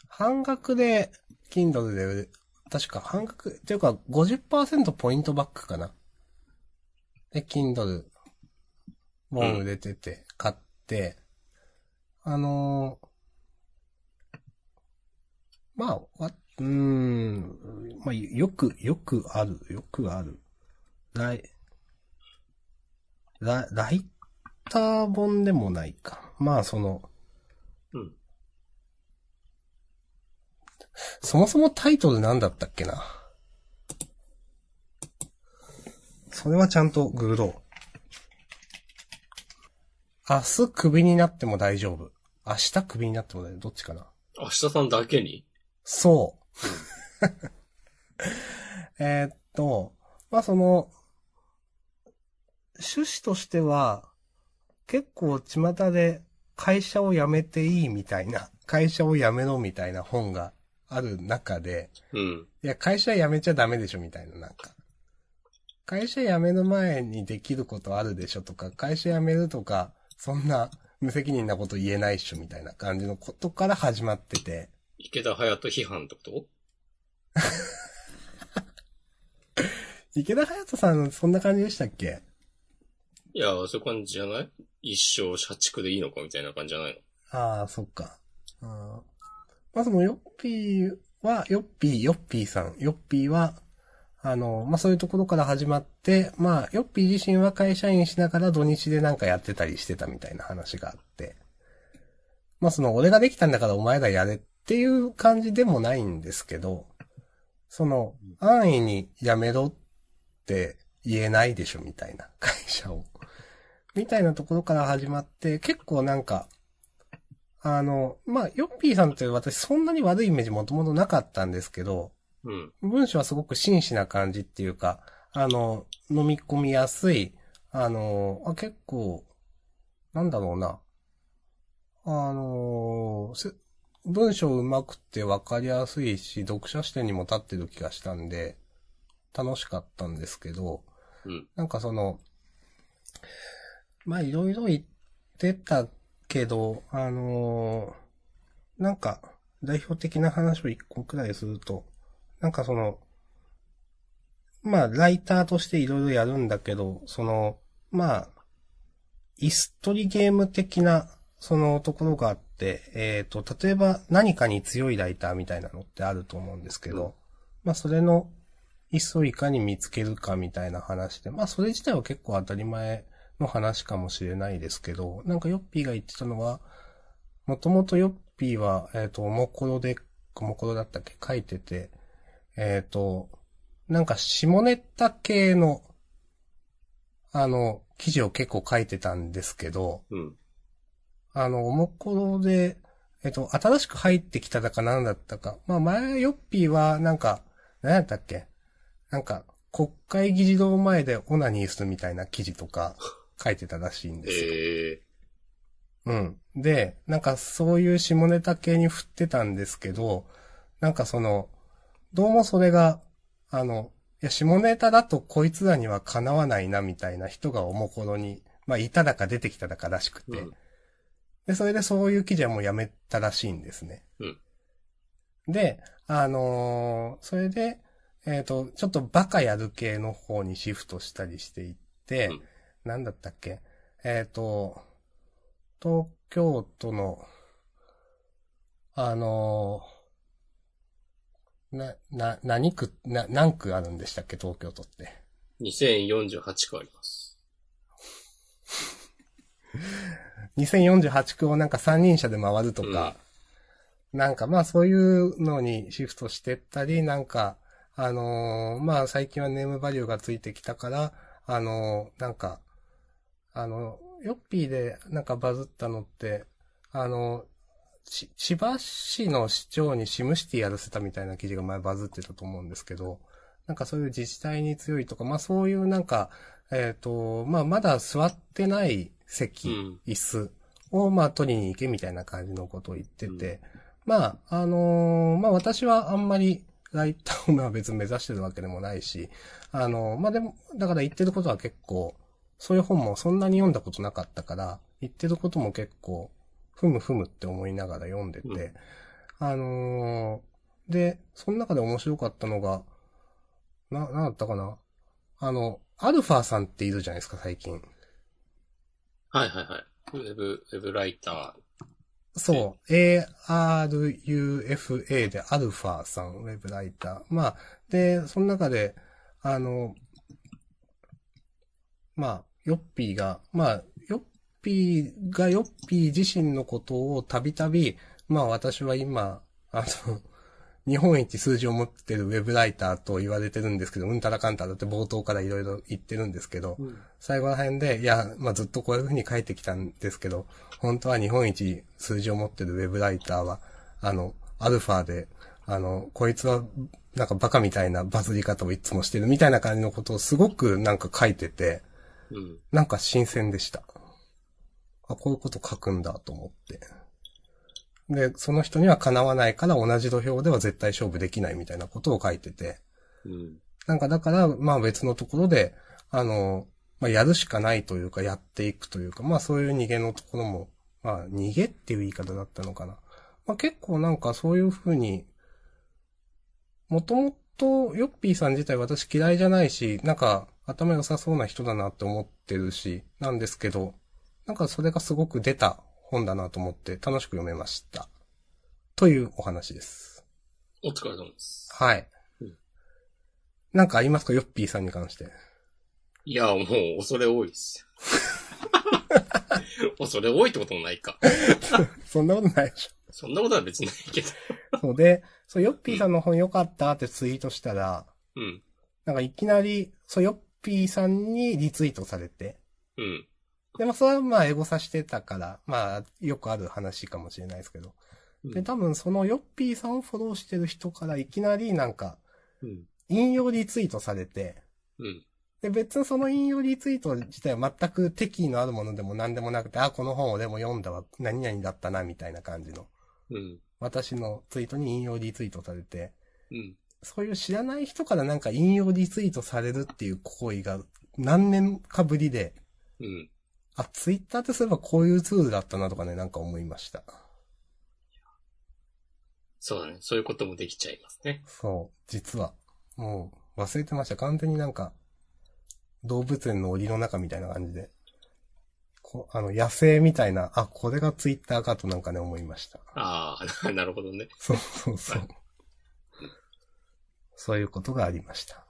Speaker 1: 半額で、Kindle で確か半額、っていうか50%ポイントバックかな。で、Kindle、本売れてて、買って、あのーまあ、わうーん、まあ、よく、よくある、よくある。ライ、ラライター本でもないか。まあ、その、
Speaker 2: うん。
Speaker 1: そもそもタイトルなんだったっけな。それはちゃんとググろう。明日クビになっても大丈夫。明日クビになっても大丈夫。どっちかな。
Speaker 2: 明日さんだけに？
Speaker 1: そう。えーっと、まあ、その、趣旨としては、結構巷で会社を辞めていいみたいな、会社を辞めろみたいな本がある中で、
Speaker 2: うん。
Speaker 1: いや、会社辞めちゃダメでしょみたいな、なんか。会社辞める前にできることあるでしょとか、会社辞めるとか、そんな無責任なこと言えないっしょみたいな感じのことから始まってて、
Speaker 2: 池田隼人批判ってこと？
Speaker 1: 池田隼人さんそんな感じでしたっけ？
Speaker 2: いや、そういう感じじゃない？一生社畜でいいのかみたいな感じじゃないの？
Speaker 1: ああ、そっか。あー。まあ、そのヨッピーは、ヨッピー、ヨッピーさん、ヨッピーは、あの、まあ、そういうところから始まって、まあ、ヨッピー自身は会社員しながら土日でなんかやってたりしてたみたいな話があって。まあ、その、俺ができたんだからお前らやれっていう感じでもないんですけど、その、安易にやめろって言えないでしょみたいな会社を。みたいなところから始まって、結構なんか、あの、まあ、ヨッピーさんって私そんなに悪いイメージもともとなかったんですけど、
Speaker 2: うん。
Speaker 1: 文章はすごく真摯な感じっていうか、あの、飲み込みやすい、あの、あ結構、なんだろうな。あの、せ文章上手くてわかりやすいし、読者視点にも立ってる気がしたんで、楽しかったんですけど、
Speaker 2: うん。
Speaker 1: なんかその、まあいろいろ言ってたけど、あのーなんか代表的な話を一個くらいすると、なんかその、まあライターとしていろいろやるんだけど、その、まあ、イストリゲーム的な、そのところがあって、えっ、と、例えば何かに強いライターみたいなのってあると思うんですけど、
Speaker 2: うん
Speaker 1: まあそれの椅子をいかに見つけるかみたいな話で、まあそれ自体は結構当たり前の話かもしれないですけど、なんかヨッピーが言ってたのは、もともとヨッピーは、えっ、と、おもころで、おもころだったっけ？書いてて、えっ、と、なんか下ネタ系の、あの、記事を結構書いてたんですけど、
Speaker 2: うん。
Speaker 1: あの、おもころで、えっと、新しく入ってきただか何だったか。まあ、前、ヨッピーは、なんか、何やったっけ？なんか、国会議事堂前でオナニーするみたいな記事とか 書いてたらしいんですよ。
Speaker 2: ええ
Speaker 1: うん。で、なんかそういう下ネタ系に振ってたんですけど、なんかその、どうもそれが、あの、いや、下ネタだとこいつらにはかなわないなみたいな人がおもころに、まあ、いただか出てきただからしくて、
Speaker 2: うん
Speaker 1: で、それでそういう記事はもうやめたらしいんですね。
Speaker 2: うん
Speaker 1: で、あのーそれで、えっ、と、ちょっとバカやる系の方にシフトしたりしていって、
Speaker 2: うん
Speaker 1: なんだったっけ？えっ、と、東京都の、あのーな、な、何区、な、何区あるんでしたっけ？東京都って。
Speaker 2: 2048個あります。
Speaker 1: 2048区をなんか三人車で回るとか、なんかまあそういうのにシフトしてったり、なんか、あのーまあ最近はネームバリューがついてきたから、あのーなんか、あの、ヨッピーでなんかバズったのって、あの、ち千葉市の市長にシムシティやらせたみたいな記事が前バズってたと思うんですけど、なんかそういう自治体に強いとか、まあそういうなんか、えっ、と、まあまだ座ってない席、
Speaker 2: うん。
Speaker 1: 椅子を、まあ、取りに行けみたいな感じのことを言ってて、まあ、あのーまあ、私はあんまり、ライターをまあ別に目指してるわけでもないし、あのーまあでも、だから言ってることは結構、そういう本もそんなに読んだことなかったから、言ってることも結構、ふむふむって思いながら読んでて、
Speaker 2: うん。
Speaker 1: あのーで、その中で面白かったのが、な、なんだったかな。あの、アルファさんっているじゃないですか、最近。
Speaker 2: はいはいはい。ウェブ、ウェブライター
Speaker 1: そう。ARUFA でアルファさん、ウェブライター。まあ、で、その中で、あの、まあ、ヨッピーが、まあ、ヨッピーがヨッピー自身のことをたびたび、まあ私は今、あの、日本一数字を持ってるウェブライターと言われてるんですけど、うんたらかんたらって冒頭からいろいろ言ってるんですけど、
Speaker 2: ー。
Speaker 1: 最後ら辺で、いや、まあ、ずっとこういう風に書いてきたんですけど、本当は日本一数字を持ってるウェブライターは、あの、アルファで、あの、こいつは、なんかバカみたいなバズり方をいつもしてるみたいな感じのことをすごくなんか書いてて、
Speaker 2: うん。
Speaker 1: なんか新鮮でした。あ、こういうこと書くんだと思って。で、その人にはかなわないから同じ土俵では絶対勝負できないみたいなことを書いてて、
Speaker 2: うん。
Speaker 1: なんかだから、まあ別のところで、あの、まあやるしかないというか、やっていくというか、まあそういう逃げのところも、まあ逃げっていう言い方だったのかな。まあ結構なんかそういうふうに、もともとヨッピーさん自体私嫌いじゃないし、なんか頭良さそうな人だなって思ってるし、なんですけど、なんかそれがすごく出た本だなと思って楽しく読めました。というお話です。
Speaker 2: お疲れ様です。
Speaker 1: はい
Speaker 2: うん。
Speaker 1: なんかありますか？ヨッピーさんに関して。
Speaker 2: いや、もう、恐れ多いですよ。恐れ多いってこともないか。
Speaker 1: そんなことないでし
Speaker 2: そんなことは別にないけど。
Speaker 1: ょ。そうで、そう、ヨッピーさんの本良かったってツイートしたら、
Speaker 2: うん。
Speaker 1: なんかいきなり、そう、ヨッピーさんにリツイートされて、
Speaker 2: うん。
Speaker 1: でもそれはまあエゴさしてたから、まあよくある話かもしれないですけど。で、多分そのヨッピーさんをフォローしてる人からいきなりなんか、
Speaker 2: うん。
Speaker 1: 引用リツイートされて、
Speaker 2: うん。
Speaker 1: で、別にその引用リツイート自体は全く敵意のあるものでも何でもなくて、あ、この本をでも読んだわ、何々だったな、みたいな感じの。
Speaker 2: うん。
Speaker 1: 私のツイートに引用リツイートされて、
Speaker 2: うん。
Speaker 1: そういう知らない人からなんか引用リツイートされるっていう行為が何年かぶりで、
Speaker 2: うん。
Speaker 1: あ、ツイッターってそういえばこういうツールだったなとかね、なんか思いました。
Speaker 2: そうだね。そういうこともできちゃいますね。
Speaker 1: そう、実は。もう忘れてました。完全になんか、動物園の檻の中みたいな感じで。こあの、野生みたいな、あ、これがツイッターかとなんかね、思いました。
Speaker 2: ああ、なるほどね。
Speaker 1: そうそうそう。そういうことがありました。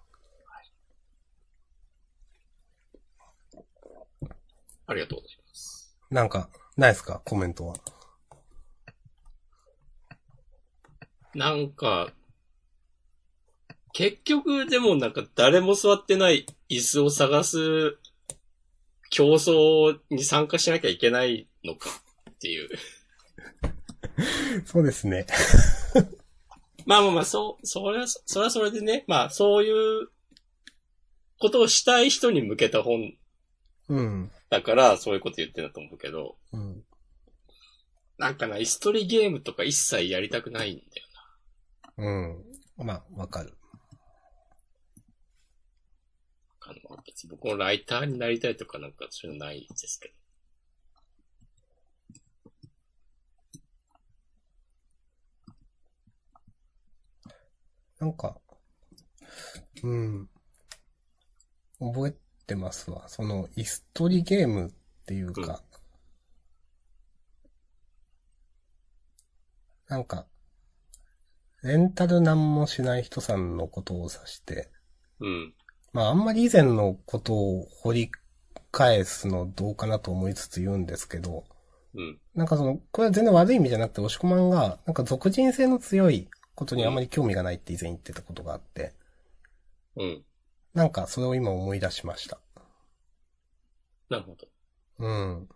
Speaker 2: ありがとうございます。
Speaker 1: なんか、ないですか？コメントは。
Speaker 2: なんか、結局でもなんか誰も座ってない椅子を探す競争に参加しなきゃいけないのかっていう。
Speaker 1: そうですね。
Speaker 2: まあまあまあ、そう、それは、それはそれでね、まあそういうことをしたい人に向けた本
Speaker 1: うん。
Speaker 2: だからそういうこと言ってんだと思うけど、
Speaker 1: うん。
Speaker 2: なんかな、椅子取りゲームとか一切やりたくないんだよ
Speaker 1: うん。まあ、わかる。
Speaker 2: な。あの、別に僕もライターになりたいとかなんかそういうのないですけど。
Speaker 1: なんか、うん。覚えてますわ。その、イス取りゲームっていうか、なんか、レンタルなんもしない人さんのことを指して、
Speaker 2: うん。
Speaker 1: まああんまり以前のことを掘り返すのどうかなと思いつつ言うんですけど、
Speaker 2: うん。
Speaker 1: なんかその、これは全然悪い意味じゃなくて、押し込まんが、なんか俗人性の強いことにあまり興味がないって以前言ってたことがあって、
Speaker 2: うん。
Speaker 1: なんかそれを今思い出しました。
Speaker 2: なるほど。
Speaker 1: うん。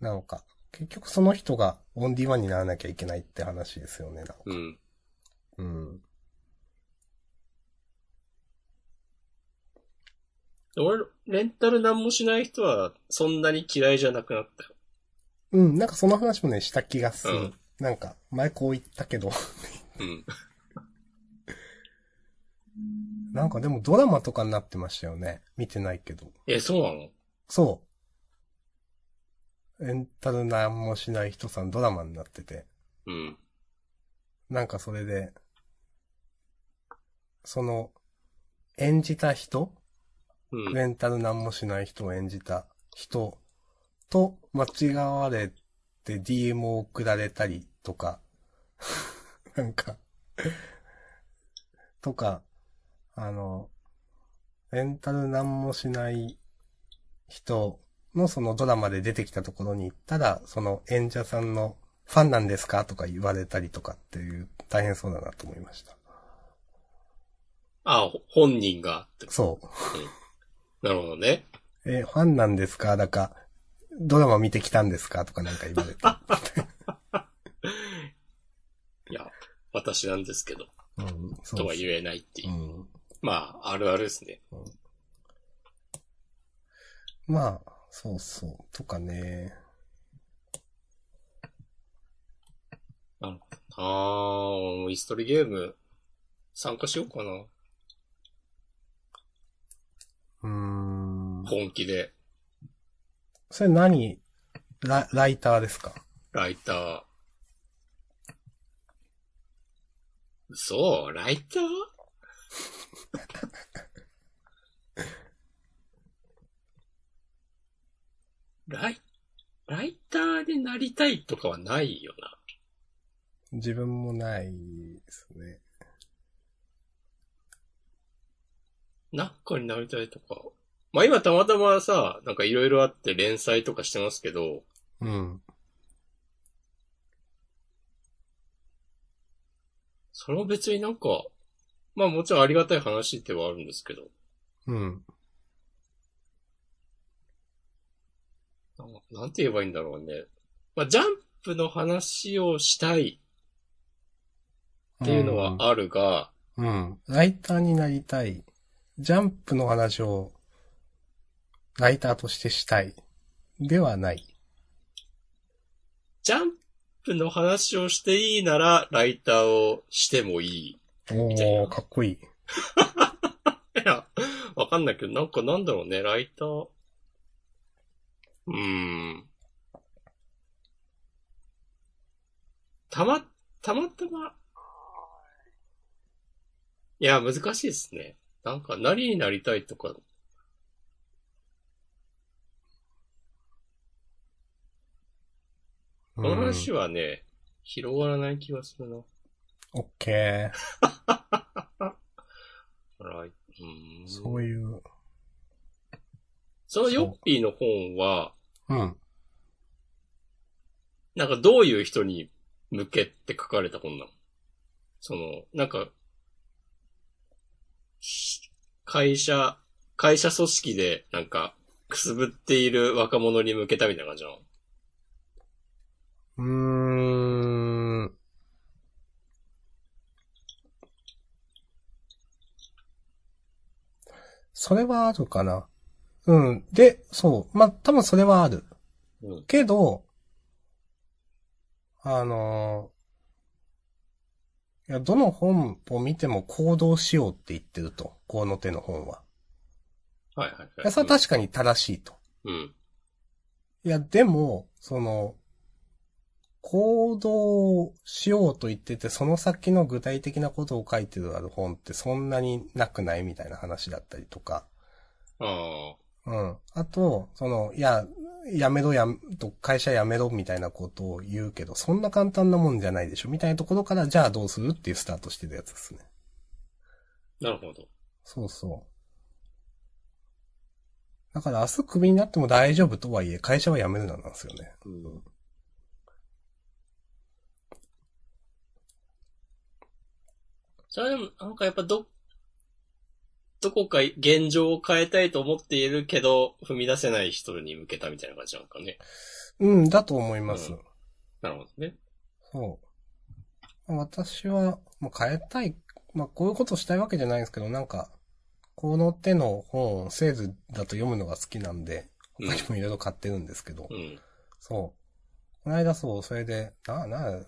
Speaker 1: なんか、結局その人がオンディワンにならなきゃいけないって話ですよね、なんか。
Speaker 2: うん。
Speaker 1: うん。
Speaker 2: 俺、レンタルなんもしない人はそんなに嫌いじゃなくなったよ。
Speaker 1: うん、なんかその話もね、した気がする。
Speaker 2: うん
Speaker 1: なんか、前こう言ったけど。
Speaker 2: うん。
Speaker 1: なんかでもドラマとかになってましたよね。見てないけど。
Speaker 2: え、そうなの？
Speaker 1: そう。エンタルなんもしない人さんドラマになってて。
Speaker 2: うん。
Speaker 1: なんかそれで、その、演じた人
Speaker 2: うん。
Speaker 1: レンタルなんもしない人を演じた人と間違われて DM を送られたりとか、なんか、とか、あの、レンタルなんもしない人のそのドラマで出てきたところに行ったら、その演者さんのファンなんですかとか言われたりとかっていう大変そうだなと思いました。
Speaker 2: あ、ほ本人が。
Speaker 1: そう。
Speaker 2: なるほどね。
Speaker 1: えーファンなんですかだか、ドラマ見てきたんですかとかなんか言われて。
Speaker 2: いや、私なんですけど、
Speaker 1: うん、そう
Speaker 2: とは言えないっていうう。
Speaker 1: ん。
Speaker 2: まあ、あるあるですね。
Speaker 1: まあ、そうそう。とかね。
Speaker 2: ああ、イストリゲーム参加しようかな。
Speaker 1: うーん。
Speaker 2: 本気で。
Speaker 1: それ何ラライターですか？
Speaker 2: ライター。嘘ライター？ライ、ライターでなりたいとかはないよな。
Speaker 1: 自分もないですね。
Speaker 2: なんかになりたいとか。まあ今たまたまさ、なんかいろいろあって連載とかしてますけど、
Speaker 1: うん。
Speaker 2: それも別になんか、まあもちろんありがたい話ではあるんですけど、
Speaker 1: うん。
Speaker 2: なんて言えばいいんだろうね。まあジャンプの話をしたいっていうのはあるが、
Speaker 1: うん。ライターになりたい。ジャンプの話を、ライターとしてしたい。ではない。
Speaker 2: ジャンプの話をしていいなら、ライターをしてもいい。
Speaker 1: お
Speaker 2: みたいな
Speaker 1: ー、かっこいい。
Speaker 2: いや、わかんないけど、なんかなんだろうね、ライター。うーん。たま、たまたま。いや、難しいですね。なんか、何になりたいとか。この話はね、広がらない気がするな。
Speaker 1: オッケ
Speaker 2: ー
Speaker 1: そういう。
Speaker 2: そのヨッピーの本は、
Speaker 1: うん。
Speaker 2: なんかどういう人に向けて書かれた本なの？その、なんか、し会社、会社組織で、なんか、くすぶっている若者に向けたみたいな感じなの？
Speaker 1: うーん。それはあるかな。うん。で、そう。まあ、多分それはある。
Speaker 2: うん。
Speaker 1: けど、あのーいや、どの本を見ても行動しようって言ってると。この手の本は。
Speaker 2: はいはいはい
Speaker 1: いや、それは確かに正しいと。
Speaker 2: うん。
Speaker 1: いや、でも、その、行動しようと言ってて、その先の具体的なことを書いてるある本ってそんなになくないみたいな話だったりとか。
Speaker 2: ああ。
Speaker 1: うん。あと、その、いや、やめろや、と、会社辞めろみたいなことを言うけど、そんな簡単なもんじゃないでしょ？みたいなところから、じゃあどうする？っていうスタートしてるやつですね。
Speaker 2: なるほど。
Speaker 1: そうそう。だから明日クビになっても大丈夫とはいえ、会社は辞めるななんですよね。
Speaker 2: うん。それでも、なんかやっぱど、どこか現状を変えたいと思っているけど、踏み出せない人に向けたみたいな感じなのかね。
Speaker 1: うん、だと思います。
Speaker 2: うんなるほどね。
Speaker 1: そう。私は、まあ、変えたい。まあ、こういうことしたいわけじゃないんですけど、なんか、この手の本をセールだと読むのが好きなんで、
Speaker 2: うん
Speaker 1: 他にもいろいろ買ってるんですけど、
Speaker 2: うん。
Speaker 1: そう。この間そう、それで、な、な、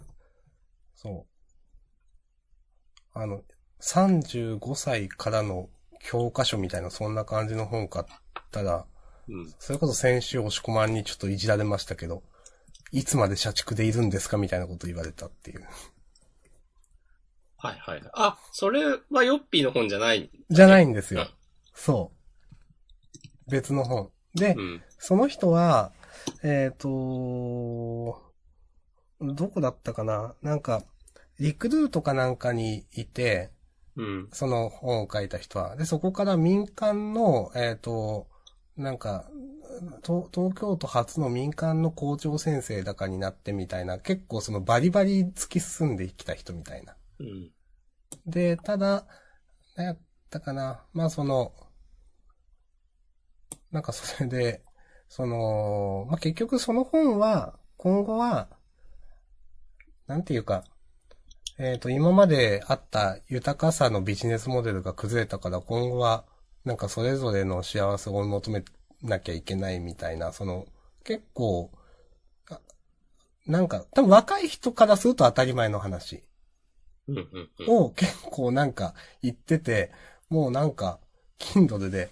Speaker 1: そう。あの、35歳からの教科書みたいな、そんな感じの本買ったら、
Speaker 2: うん。
Speaker 1: それこそ先週押し込まんにちょっといじられましたけど、いつまで社畜でいるんですかみたいなこと言われたっていう。
Speaker 2: はいはい。あ、それはヨッピーの本じゃない。
Speaker 1: じゃないんですよ
Speaker 2: うん。
Speaker 1: そう。別の本。で、
Speaker 2: うん。
Speaker 1: その人は、えっ、と、どこだったかな？なんか、リクルートかなんかにいて、
Speaker 2: うん。
Speaker 1: その本を書いた人は。で、そこから民間の、えっ、と、なんか、東東京都初の民間の校長先生だかになってみたいな、結構そのバリバリ突き進んできた人みたいな。
Speaker 2: うん。
Speaker 1: で、ただ、何やったかな。まあその、なんかそれで、その、まあ結局その本は、今後は、なんていうか、えっ、と、今まであった豊かさのビジネスモデルが崩れたから、今後は、なんかそれぞれの幸せを求めなきゃいけないみたいな、その、結構、あなんか、多分若い人からすると当たり前の話。を結構なんか言ってて、もうなんか、Kindle で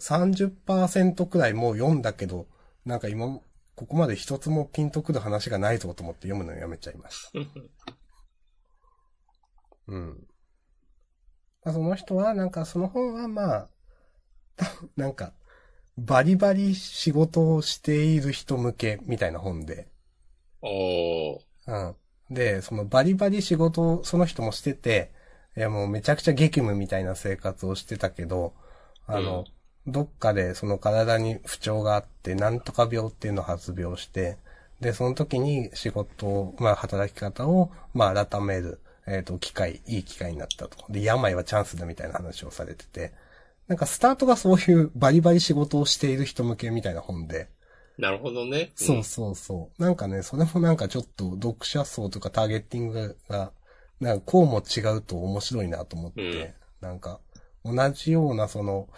Speaker 1: 30%くらいもう読んだけど、なんか今、ここまで一つもピンとくる話がないぞと思って読むのやめちゃいました。うん。まあその人は、なんかその本はまあ、なんか、バリバリ仕事をしている人向けみたいな本で、
Speaker 2: おー。
Speaker 1: うん。で、そのバリバリ仕事をその人もしてて、いやもうめちゃくちゃ激務みたいな生活をしてたけど、あの、どっかでその体に不調があって、なんとか病っていうのを発病して、で、その時に仕事を、まあ働き方を、まあ改める、えっ、と、機会、いい機会になったと。で、病はチャンスだみたいな話をされてて、なんかスタートがそういうバリバリ仕事をしている人向けみたいな本で、
Speaker 2: なるほどね。
Speaker 1: そうそうそう。なんかね、それもなんかちょっと読者層とかターゲッティングが、なんかこうも違うと面白いなと思って、なんか同じようなその、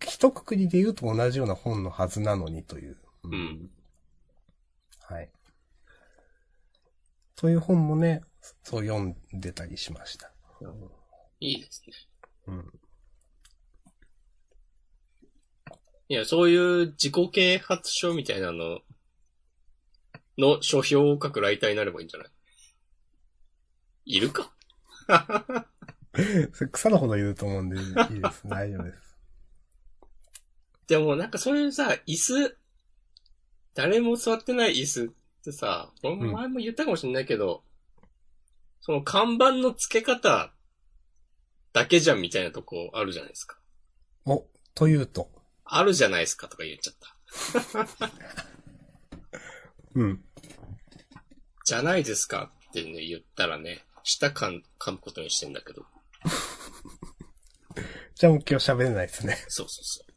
Speaker 1: 一括りで言うと同じような本のはずなのにという。う
Speaker 2: うん。うん。
Speaker 1: はい。そういう本もね、そう読んでたりしました。
Speaker 2: いいですね。
Speaker 1: うん。
Speaker 2: いや、そういう自己啓発書みたいなのの書評を書くライターになればいいんじゃない？いるか？
Speaker 1: そ れ草のほど言うと思うんで、いいです。大丈夫です。
Speaker 2: でもなんかそういうさ、椅子、誰も座ってない椅子ってさ、これも前も言ったかもしれないけど、その看板の付け方だけじゃんみたいなとこあるじゃないですか。
Speaker 1: お、というと。
Speaker 2: あるじゃないですかとか言っちゃった。
Speaker 1: うん。
Speaker 2: じゃないですかってね、言ったらね、舌噛むことにしてんだけど。じ
Speaker 1: ゃあもう今日喋れないですね。
Speaker 2: そうそうそう。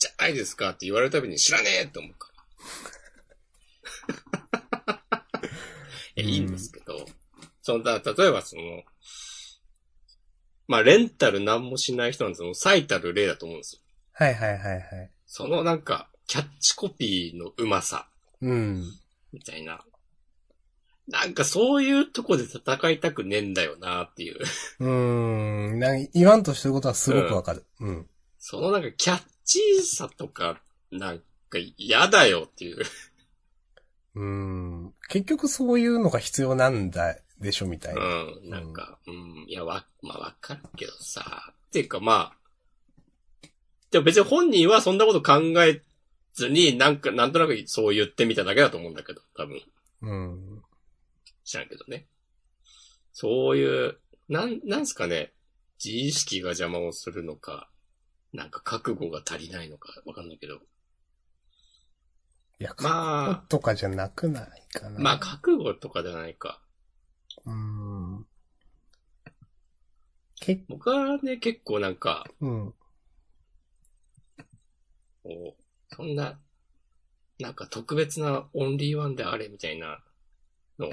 Speaker 2: じゃないですかって言われるたびに知らねえって思うから。いや、いいんですけど、その、だ例えばその、まあ、レンタルなんもしない人なんてその最たる例だと思うんですよ。
Speaker 1: はいはいはいはい。
Speaker 2: そのなんか、キャッチコピーのうまさ、
Speaker 1: うん。
Speaker 2: みたいな。なんかそういうとこで戦いたくねえんだよなっていう。
Speaker 1: うーん。なん言わんとしてることはすごくわかる。うん。
Speaker 2: そのなんかキャッチーさとか、なんか嫌だよっていう。
Speaker 1: うん。結局そういうのが必要なんだでしょ、みたいうな。
Speaker 2: ん、なんか、うん、いや、わ、まあわかるけどさ、っていうかまあ、でも別に本人はそんなこと考えずに、なんか、なんとなくそう言ってみただけだと思うんだけど、多分。
Speaker 1: うん。
Speaker 2: 知らんけどね。そういう、なん、なんすかね、自意識が邪魔をするのか、なんか覚悟が足りないのか、わかんないけど。
Speaker 1: いや、
Speaker 2: まあ
Speaker 1: とかじゃなくないかな。
Speaker 2: まあ、覚悟とかじゃないか。
Speaker 1: うん。け、
Speaker 2: 僕はね、結構なんか、
Speaker 1: うん。
Speaker 2: こう、そんな、なんか特別なオンリーワンであれみたいなの、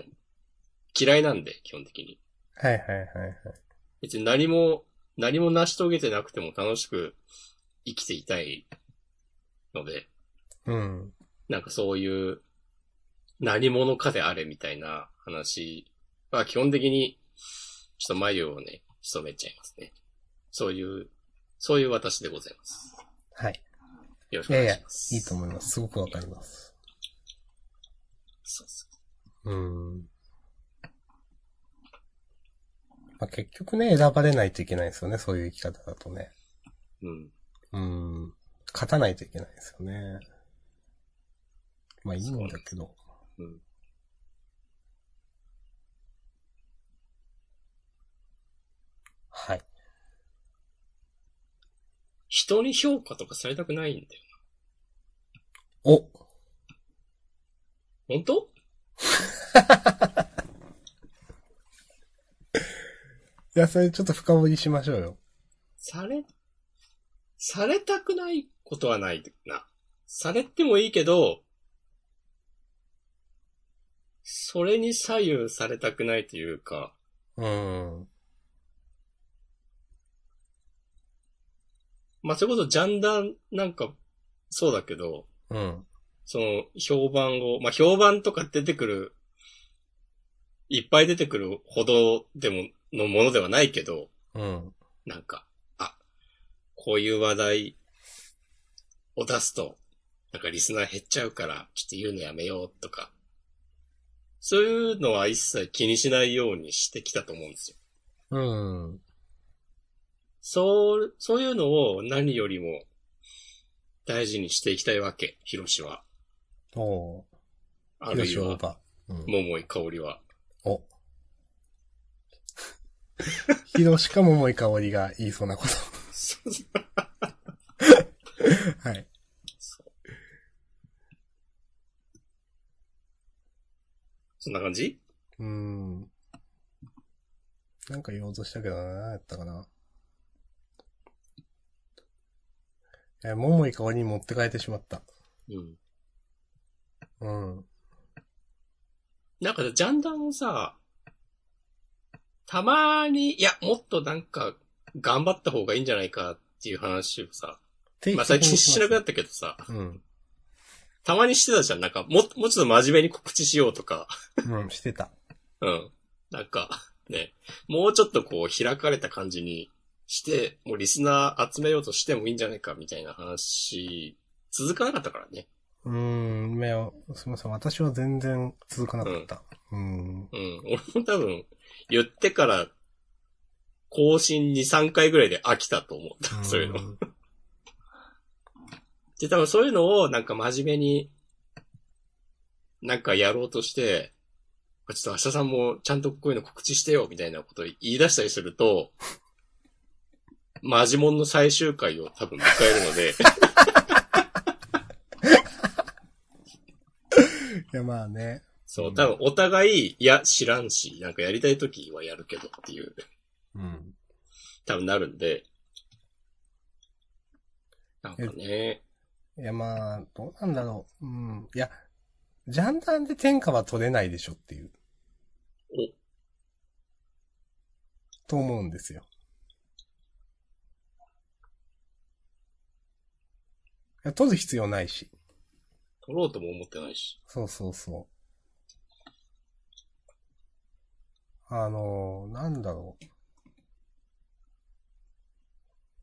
Speaker 2: 嫌いなんで、基本的に。
Speaker 1: はいはいはいはい。
Speaker 2: 別に何も、何も成し遂げてなくても楽しく生きていたいので、
Speaker 1: うん。
Speaker 2: なんかそういう、何者かであれみたいな話は基本的に、ちょっと眉をね、潜めちゃいますね。そういう、そういう私でございます。
Speaker 1: はい。
Speaker 2: よろしくお
Speaker 1: いやいや
Speaker 2: 願いしま、す。
Speaker 1: いいと思います。すごくわかります。
Speaker 2: そうそう
Speaker 1: うん。まあ、結局ね、選ばれないといけないですよね、そういう生き方だとね。
Speaker 2: うん。
Speaker 1: うん。勝たないといけないですよね。まあいいんだけど。
Speaker 2: うん。
Speaker 1: はい。
Speaker 2: 人に評価とかされたくないんだよ。
Speaker 1: お
Speaker 2: 本当？
Speaker 1: いや、それちょっと深掘りしましょうよ。
Speaker 2: され、されたくないことはないな。されてもいいけど、それに左右されたくないというか、
Speaker 1: うん。
Speaker 2: まあ、それこそジャンダンなんか、そうだけど、
Speaker 1: うん。
Speaker 2: その、評判を、まあ、評判とか出てくる、いっぱい出てくるほどでも、のものではないけど、
Speaker 1: うん。
Speaker 2: なんか、あ、こういう話題を出すと、なんかリスナー減っちゃうから、ちょっと言うのやめようとか、そういうのは一切気にしないようにしてきたと思うんですよ。
Speaker 1: うん。
Speaker 2: そう、そういうのを何よりも大事にしていきたいわけ、ヒロシは。
Speaker 1: お
Speaker 2: あるいは。
Speaker 1: うん。
Speaker 2: 桃井香りは。
Speaker 1: お。広しか桃井香りが言いそうなこと。はい。
Speaker 2: そんな感じ？
Speaker 1: うーん。なんか言おうとしたけどな、何やったかな。え、桃井香りに持って帰ってしまった。
Speaker 2: うん。
Speaker 1: うん。
Speaker 2: なんかさ、ジャンダンもさ、たまに、いや、もっとなんか、頑張った方がいいんじゃないかっていう話をさ、
Speaker 1: 定
Speaker 2: まあ最近しなくな
Speaker 1: っ
Speaker 2: ったけどさ、
Speaker 1: うん。
Speaker 2: たまにしてたじゃん。なんか、も、もうちょっと真面目に告知しようとか、
Speaker 1: うん、してた。
Speaker 2: うん。なんか、ね、もうちょっとこう、開かれた感じにして、もうリスナー集めようとしてもいいんじゃないかみたいな話、続かなかったからね。
Speaker 1: うーん、めよ、すみません。私は全然続かなかった。うん。
Speaker 2: うん。俺も多分、言ってから、更新2、3回ぐらいで飽きたと思った。そういうの。
Speaker 1: ん
Speaker 2: で、多分そういうのをなんか真面目に、なんかやろうとして、ちょっと明日さんもちゃんとこういうの告知してよ、みたいなことを言い出したりすると、マジモンの最終回を多分迎えるので、
Speaker 1: いや、まあね。
Speaker 2: そう、多分お互い、いや、知らんし、なんかやりたい時はやるけどっていう、
Speaker 1: うん。
Speaker 2: 多分なるんで、なんかね、
Speaker 1: いや、まあ、どうなんだろう。うん。いや、ジャンダンで天下は取れないでしょっていう。
Speaker 2: お、
Speaker 1: と思うんですよ。や、取る必要ないし。
Speaker 2: 取ろうとも思ってないし。
Speaker 1: そうそうそう。あのー、なんだろ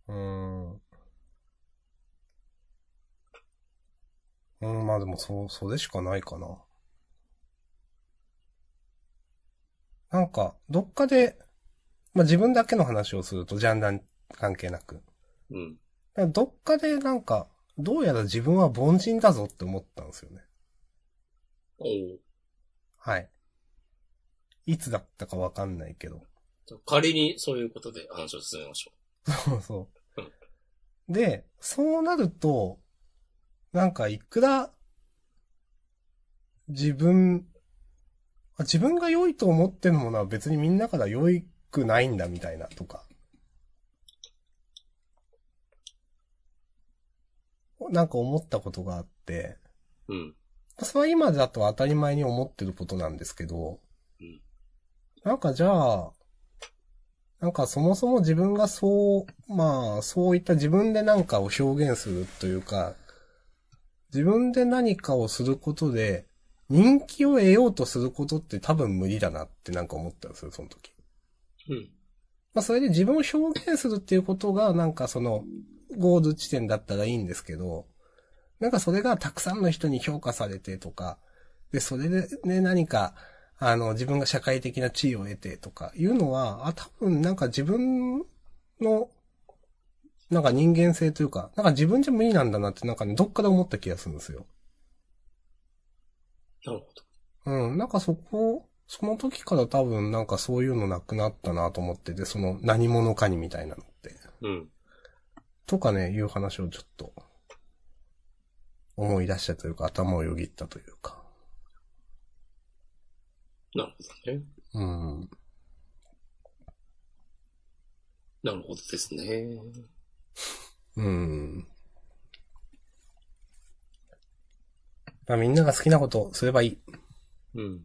Speaker 1: う。うーん。うん、まあでもそう、それしかないかな。なんか、どっかで、まあ自分だけの話をするとジャンダン関係なく。
Speaker 2: うん。
Speaker 1: どっかでなんか、どうやら自分は凡人だぞって思ったんですよね。
Speaker 2: おう
Speaker 1: はい。いつだったかわかんないけど。
Speaker 2: 仮にそういうことで話を進めましょ
Speaker 1: そうそう。で、そうなると、なんかいくら、自分、あ自分が良いと思ってるものは別にみんなから良くないんだみたいなとか。なんか思ったことがあって、
Speaker 2: う。うん。
Speaker 1: それは今だと当たり前に思ってることなんですけど、
Speaker 2: うん
Speaker 1: なんかじゃあ、なんかそもそも自分がそう、まあ、そういった自分で何かを表現するというか、自分で何かをすることで、人気を得ようとすることって多分無理だなってなんか思ったんですよ、その時。
Speaker 2: うん。
Speaker 1: まあそれで自分を表現するっていうことがなんかそのゴール地点だったらいいんですけど、なんかそれがたくさんの人に評価されてとか、で、それでね、何か、あの、自分が社会的な地位を得てとかいうのは、あ、多分なんか自分の、なんか人間性というか、なんか自分じゃ無理なんだなってなんかね、どっかで思った気がするんですよ。
Speaker 2: なるほど。
Speaker 1: うん、なんかそこ、その時から多分なんかそういうのなくなったなと思ってて、その何者かにみたいなのって。
Speaker 2: うん。
Speaker 1: とかね、いう話をちょっと、思い出したというか、頭をよぎったというか。
Speaker 2: なるほどね。
Speaker 1: うん。
Speaker 2: なるほどですね。
Speaker 1: うん。まあみんなが好きなことをすればいい。
Speaker 2: うん。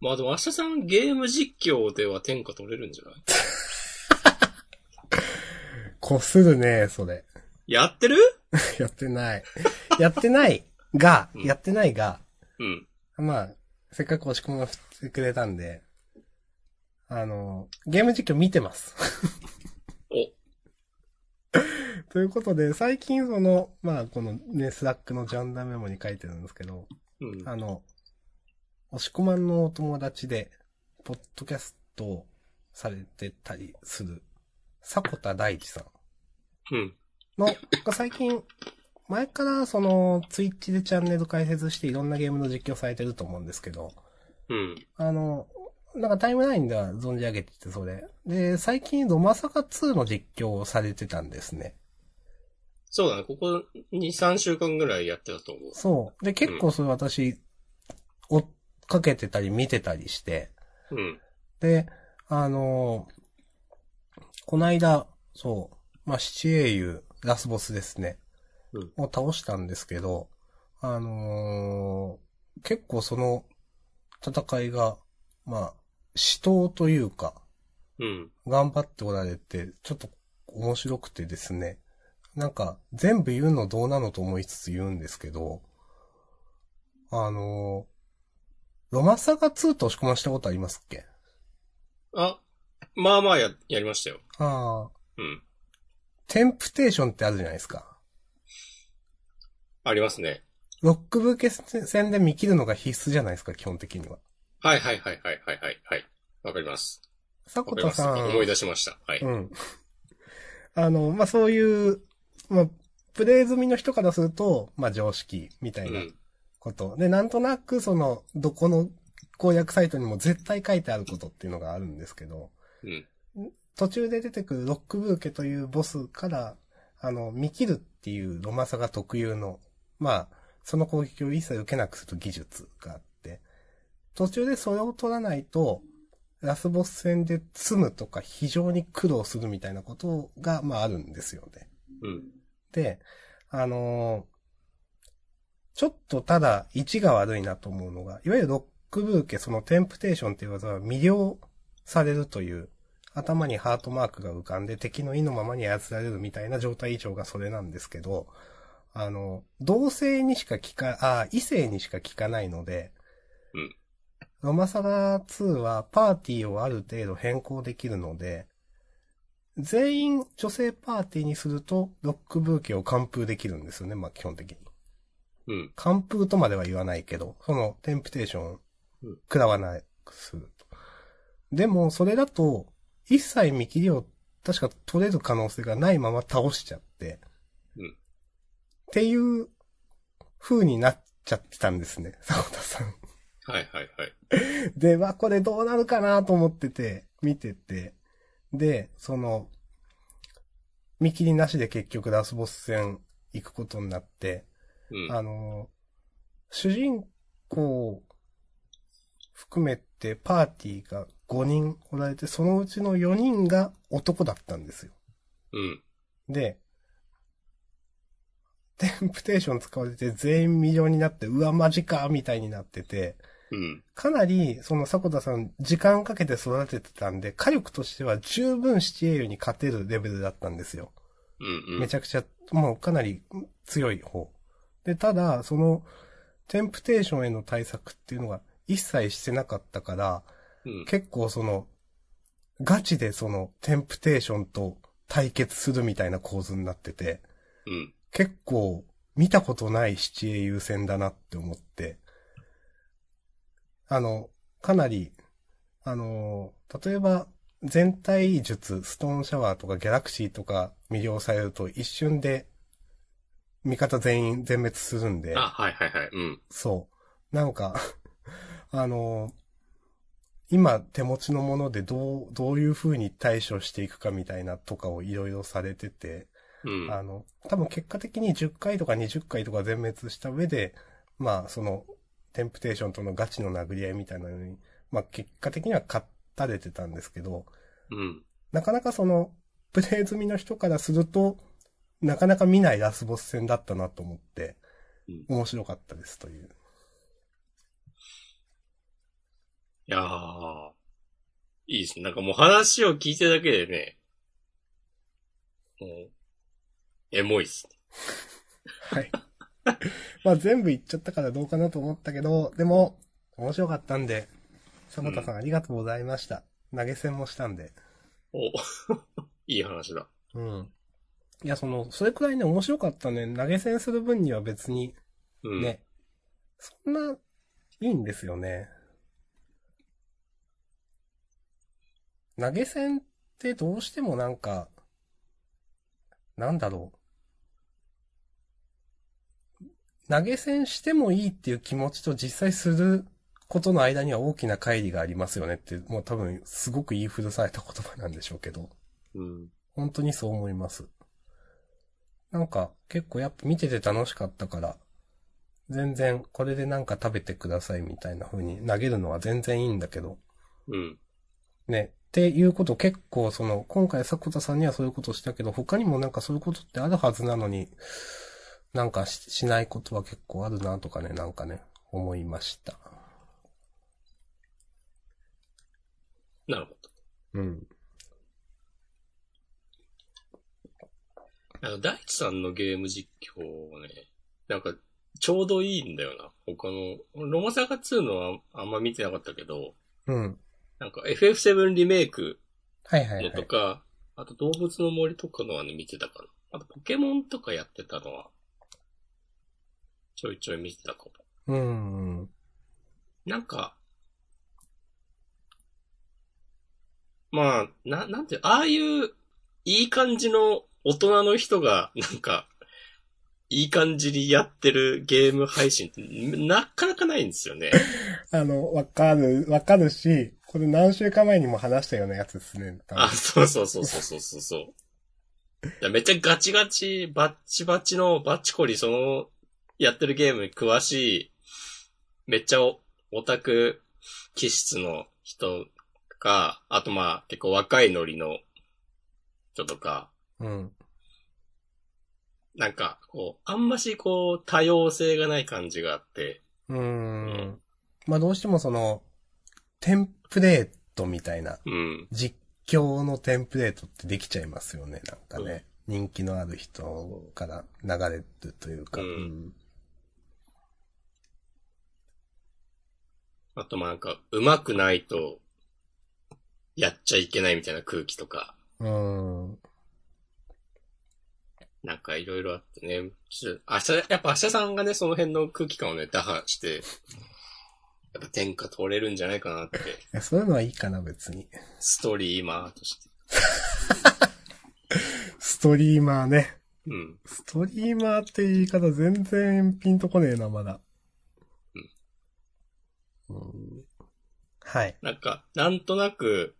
Speaker 2: まあでも明日さんゲーム実況では天下取れるんじゃない？
Speaker 1: こするね、それ。
Speaker 2: やってる？
Speaker 1: やってない。やってないが、
Speaker 2: うん
Speaker 1: やってないが、
Speaker 2: うん。
Speaker 1: まあ、せっかく押し込みが振ってくれたんで、あの、ゲーム実況見てます。
Speaker 2: お。
Speaker 1: ということで、最近その、まあ、このね、 Slack のアジェンダメモに書いてるんですけど、
Speaker 2: うん。
Speaker 1: あの、押し込まんのお友達で、ポッドキャストをされてたりする、迫田大地さん
Speaker 2: うん。
Speaker 1: の、が最近、前からその、ツイッチでチャンネル開設していろんなゲームの実況されてると思うんですけど、
Speaker 2: うん。
Speaker 1: あの、なんかタイムラインでは存じ上げてて、それ。で、最近、ロマサガ2の実況をされてたんですね。
Speaker 2: そうだね。ここ2、3週間ぐらいやってたと思う。
Speaker 1: そう。で、結構それ私、追っかけてたり見てたりして、
Speaker 2: うん。
Speaker 1: で、あのこないだ、そう、まあ、七英雄、ラスボスですね。
Speaker 2: うん
Speaker 1: を倒したんですけど、あのー結構その戦いが、まあ、死闘というか、
Speaker 2: うん。
Speaker 1: 頑張っておられて、ちょっと面白くてですね。なんか、全部言うのどうなのと思いつつ言うんですけど、あのーロマサガ2と押し込ましたことありますっけ？
Speaker 2: あ、まあまあや、やりましたよ。
Speaker 1: ああ、
Speaker 2: うん。
Speaker 1: テンプテーションってあるじゃないですか。
Speaker 2: ありますね。
Speaker 1: ロックブーケ戦で見切るのが必須じゃないですか、基本的には。
Speaker 2: はいはいはいはいはいはい。はい。わかります。わ
Speaker 1: 迫
Speaker 2: かります。
Speaker 1: 田さん。
Speaker 2: 思い出しました。はい。
Speaker 1: うん。あの、まあ、そういう、まあ、プレイ済みの人からすると、まあ、常識みたいな
Speaker 2: うん。
Speaker 1: こと。で、なんとなく、その、どこの攻略サイトにも絶対書いてあることっていうのがあるんですけど、
Speaker 2: うん。
Speaker 1: 途中で出てくるロックブーケというボスから、あの、見切るっていうロマサが特有の、まあ、その攻撃を一切受けなくする技術があって、途中でそれを取らないと、ラスボス戦で積むとか非常に苦労するみたいなことが、まああるんですよね。
Speaker 2: うん。
Speaker 1: で、あのーちょっとただ位置が悪いなと思うのが、いわゆるロックブーケ、そのテンプテーションっていう技は魅了されるという、頭にハートマークが浮かんで敵の意のままに操られるみたいな状態以上がそれなんですけど、あの、同性にしか聞か、あ、異性にしか聞かないので、
Speaker 2: うん
Speaker 1: ロマサガ2はパーティーをある程度変更できるので、全員女性パーティーにすると、ロックブーケを完封できるんですよね、まあ基本的に。
Speaker 2: うん。
Speaker 1: 完封とまでは言わないけど、そのテンプテーション食らわないくすると。でも、それだと、一切見切りを確か取れる可能性がないまま倒しちゃって、
Speaker 2: うん
Speaker 1: っていう風になっちゃってたんですね、坂田さん。
Speaker 2: はいはいはい。
Speaker 1: で、まあ、これどうなるかなと思ってて、見てて、で、その、見切りなしで結局ラスボス戦行くことになって、
Speaker 2: うん。
Speaker 1: あの、主人公含めてパーティーが5人おられて、そのうちの4人が男だったんですよ。
Speaker 2: うん。
Speaker 1: で、テンプテーション使われて全員魅了になって、うわ、マジかみたいになってて、
Speaker 2: うん。
Speaker 1: かなり、その迫田さん、時間かけて育ててたんで、火力としては十分七英雄に勝てるレベルだったんですよ。
Speaker 2: うん。うん。
Speaker 1: めちゃくちゃ、もうかなり強い方。で、ただ、その、テンプテーションへの対策っていうのが一切してなかったから、
Speaker 2: うん。
Speaker 1: 結構その、ガチでその、テンプテーションと対決するみたいな構図になってて、
Speaker 2: うん。
Speaker 1: 結構見たことない七英雄戦だなって思って、あの、かなり、あの、例えば、全体術、ストーンシャワーとかギャラクシーとか魅了されると一瞬で味方全員全滅するんで、
Speaker 2: あ、はいはいはい。うん。
Speaker 1: そう。なんか、あの、今手持ちのものでどう、どういう風に対処していくかみたいなとかをいろいろされてて、
Speaker 2: うん。
Speaker 1: あの、多分結果的に10回とか20回とか全滅した上で、まあその、テンプテーションとのガチの殴り合いみたいなのに、まあ結果的には勝たれてたんですけど、
Speaker 2: うん。
Speaker 1: なかなかその、プレイ済みの人からすると、なかなか見ないラスボス戦だったなと思って
Speaker 2: うん、
Speaker 1: 面白かったですという。
Speaker 2: いやー。いいですね。なんかもう話を聞いてるだけでね、もう、エモいっすね。
Speaker 1: はい。まあ全部言っちゃったからどうかなと思ったけど、でも、面白かったんで、サボタさんありがとうございました。投げ銭もしたんで。
Speaker 2: お、いい話だ。
Speaker 1: うん。いや、その、それくらいね、面白かったね。投げ銭する分には別に、
Speaker 2: うん。
Speaker 1: ね、そんな、いいんですよね。投げ銭ってどうしてもなんか、なんだろう。投げ銭してもいいっていう気持ちと実際することの間には大きな乖離がありますよねって、もう多分すごく言い古された言葉なんでしょうけど。
Speaker 2: うん。
Speaker 1: 本当にそう思います。なんか結構やっぱ見てて楽しかったから、全然これでなんか食べてくださいみたいな風に投げるのは全然いいんだけど、
Speaker 2: うん。
Speaker 1: ね。っていうこと結構その、今回迫田さんにはそういうことしたけど、他にもなんかそういうことってあるはずなのに、なんかししないことは結構あるなとかね、なんかね、思いました。
Speaker 2: なるほど。
Speaker 1: うん。
Speaker 2: なんか、大地さんのゲーム実況はね、なんか、ちょうどいいんだよな。他の、ロマサガ2のはあんま見てなかったけど、
Speaker 1: うん。
Speaker 2: なんか FF7 リメイクの
Speaker 1: はいはいはい。
Speaker 2: とか、あと動物の森とかのはね、見てたかな。あとポケモンとかやってたのは、ちょいちょい見てたかも。
Speaker 1: うんうん。
Speaker 2: なんか、まあ、な、なんていう、ああいう、いい感じの大人の人が、なんか、いい感じにやってるゲーム配信って、なかなかないんですよね。
Speaker 1: あの、わかる、わかるし、これ何週間前にも話したようなやつですね。
Speaker 2: あ、そうそうそうそうそうそうそう。いやめっちゃガチガチ、バッチバチの、バッチコリ、その、やってるゲームに詳しい、めっちゃオオタク気質の人か、あとまあ、結構若いノリの人とか、
Speaker 1: うん。
Speaker 2: なんか、こう、あんましこう、多様性がない感じがあって、
Speaker 1: う
Speaker 2: ん。
Speaker 1: まあどうしてもその、テンプレートみたいな、
Speaker 2: うん、
Speaker 1: 実況のテンプレートってできちゃいますよね、なんかね。人気のある人から流れるというか。
Speaker 2: うんあとまあなんか、上手くないと、やっちゃいけないみたいな空気とか、
Speaker 1: うん。うん
Speaker 2: なんかいろいろあってね。やっぱ明日さんがね、その辺の空気感をね、打破して、やっぱ天下取れるんじゃないかなって、
Speaker 1: いやそういうのはいいかな、別に。
Speaker 2: ストリーマーとして。
Speaker 1: ストリーマーね。
Speaker 2: うん。
Speaker 1: ストリーマーって言い方全然ピンとこねえな、まだ。うん。はい。
Speaker 2: なんか、なんとなく、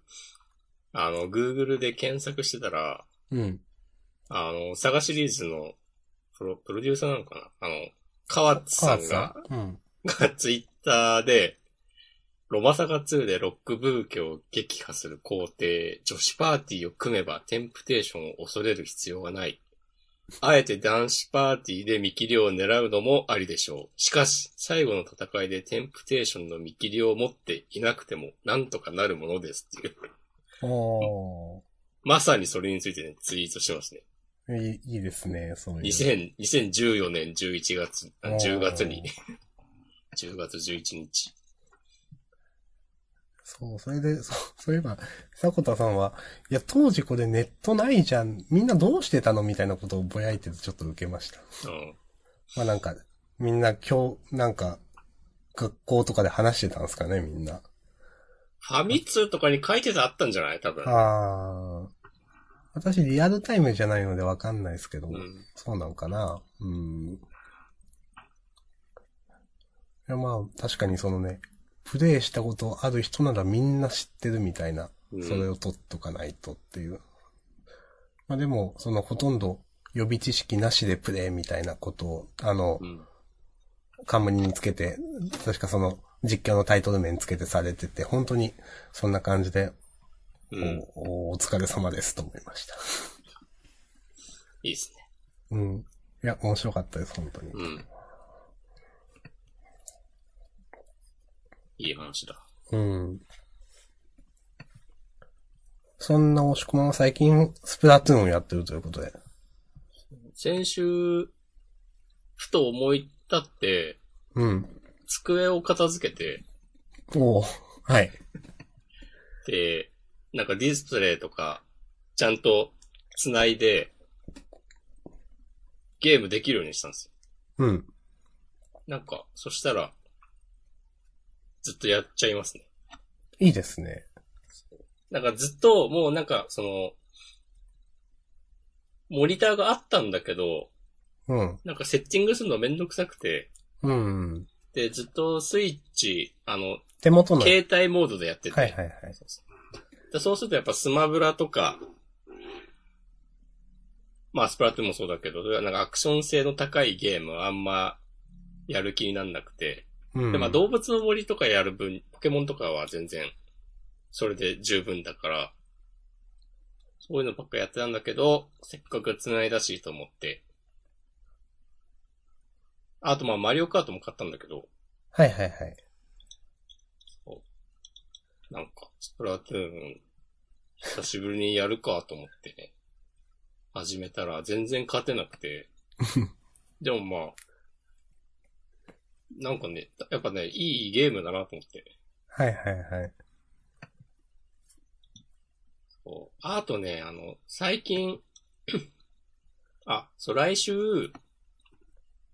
Speaker 2: あの、Google で検索してたら、
Speaker 1: うん。
Speaker 2: あの、サガシリーズのプロ、プロデューサーなのかなあの、河津さんが、
Speaker 1: うん。
Speaker 2: がツイッターで、ロマサガ2でロックブーケを撃破する皇帝、女子パーティーを組めばテンプテーションを恐れる必要がない。あえて男子パーティーで見切りを狙うのもありでしょう。しかし、最後の戦いでテンプテーションの見切りを持っていなくても、なんとかなるものですっていう。まさにそれについてね、ツイートしてますね。
Speaker 1: いいいいですね、そういう。
Speaker 2: 2000 2014年11月、あ
Speaker 1: おー
Speaker 2: 10月に、10月11日。
Speaker 1: そう、それで、そう、そういえば、迫田さんは、いや、当時これネットないじゃん。みんなどうしてたのみたいなことをぼやいててちょっと受けました。
Speaker 2: うん。
Speaker 1: まあなんか、みんな今日、なんか、学校とかで話してたんですかね、みんな。
Speaker 2: ファミ通とかに書いてたあったんじゃない？多分。
Speaker 1: あー。私リアルタイムじゃないのでわかんないですけど、
Speaker 2: うん。
Speaker 1: そうなんかな。うん。いやまあ、確かにそのね、プレイしたことある人ならみんな知ってるみたいな、
Speaker 2: うん
Speaker 1: それを取っとかないとっていう。まあでも、そのほとんど予備知識なしでプレイみたいなことを、あの
Speaker 2: う、ん。
Speaker 1: 冠につけて、確かその実況のタイトル面つけてされてて、本当にそんな感じで、
Speaker 2: うん。
Speaker 1: おお疲れ様ですと思いました。
Speaker 2: いいですね。
Speaker 1: うん。いや、面白かったです、本当に。
Speaker 2: うん。いい話だ。
Speaker 1: うん。そんな押し込まは最近、スプラトゥーンをやってるということで。
Speaker 2: 先週、ふと思い立って、
Speaker 1: うん。
Speaker 2: 机を片付けて、
Speaker 1: おおはい。
Speaker 2: で、なんかディスプレイとか、ちゃんと繋いで、ゲームできるようにしたんですよ。
Speaker 1: うん。
Speaker 2: なんか、そしたら、ずっとやっちゃいますね。
Speaker 1: いいですね。
Speaker 2: なんかずっと、もうなんか、その、モニターがあったんだけど、
Speaker 1: うん。
Speaker 2: なんかセッティングするのめんどくさくて、
Speaker 1: うん。
Speaker 2: で、ずっとスイッチ、あの、
Speaker 1: 手元の。
Speaker 2: 携帯モードでやってて、
Speaker 1: はいはいはい。
Speaker 2: そうそうでそうするとやっぱスマブラとか、まあスプラトゥーンもそうだけど、なんかアクション性の高いゲームはあんまやる気になんなくて、
Speaker 1: うん。
Speaker 2: でまあ動物の森とかやる分、ポケモンとかは全然、それで十分だから、そういうのばっかやってたんだけど、せっかく繋いだしと思って、あとまあマリオカートも買ったんだけど、
Speaker 1: はいはいはい。
Speaker 2: なんか、スプラトゥーン、久しぶりにやるかと思ってね、始めたら全然勝てなくて、でもまあ、なんかね、やっぱね、いいゲームだなと思って。
Speaker 1: はいはいはい。
Speaker 2: そうあとね、あの、最近、あ、そう、来週、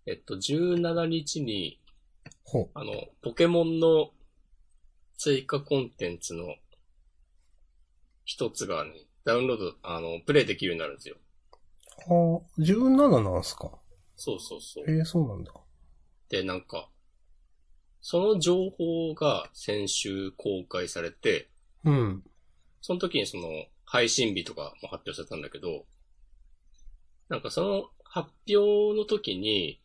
Speaker 2: えっと、17日に、
Speaker 1: ほ
Speaker 2: あの、ポケモンの追加コンテンツの一つがね、ダウンロード、あの、プレイできるようになるんですよ。
Speaker 1: う。はあ、17なんすか？
Speaker 2: そうそうそう。
Speaker 1: ええそうなんだ。
Speaker 2: で、なんか、その情報が先週公開されて、
Speaker 1: うん。
Speaker 2: その時にその配信日とかも発表されたんだけど、なんかその発表の時に、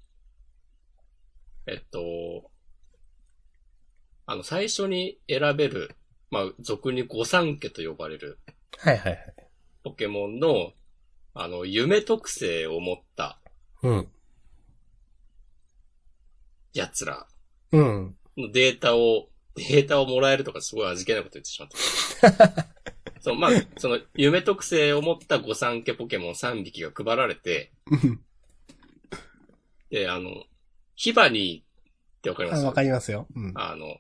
Speaker 2: えっと、あの最初に選べる、まあ俗に御三家と呼ばれる
Speaker 1: はいはいはい。
Speaker 2: ポケモンの、あの、夢特性を持った
Speaker 1: うん。
Speaker 2: 奴ら
Speaker 1: うん。
Speaker 2: のデータを、データをもらえるとかすごい味気ないこと言ってしまった。そう、まあ、その、夢特性を持った御三家ポケモン3匹が配られて、で、あの、ヒバニーってわかります？
Speaker 1: あわかりますよ。うん。
Speaker 2: あの、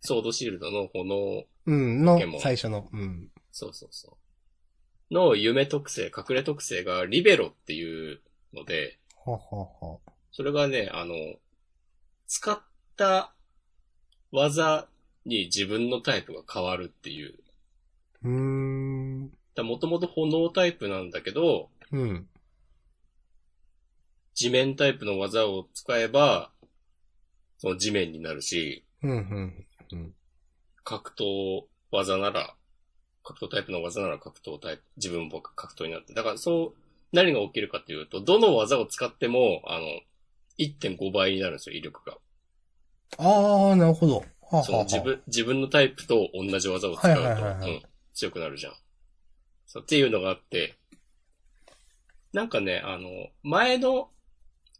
Speaker 2: ソードシールドの炎、
Speaker 1: うん。の
Speaker 2: ポケモン、
Speaker 1: 最初の。うん。
Speaker 2: そうそうそう。の夢特性、隠れ特性がリベロっていうので、
Speaker 1: ほほほ。
Speaker 2: それがね、あの、使った技に自分のタイプが変わるっていう。
Speaker 1: うーん。
Speaker 2: もともと炎タイプなんだけど、
Speaker 1: うん。
Speaker 2: 地面タイプの技を使えば、その地面になるし、
Speaker 1: うん、うん。うん。
Speaker 2: 格闘技なら、格闘タイプの技なら格闘タイプ、自分も格闘になって。だからそう、何が起きるかっていうと、どの技を使っても、あの、1.5倍になるんですよ、威力が。
Speaker 1: ああ、なるほど。はあ、はあはあ、
Speaker 2: その自分、自分のタイプと同じ技を使うと、
Speaker 1: はいはいはいはい
Speaker 2: うん、強くなるじゃん。そう、っていうのがあって、なんかね、あの、前の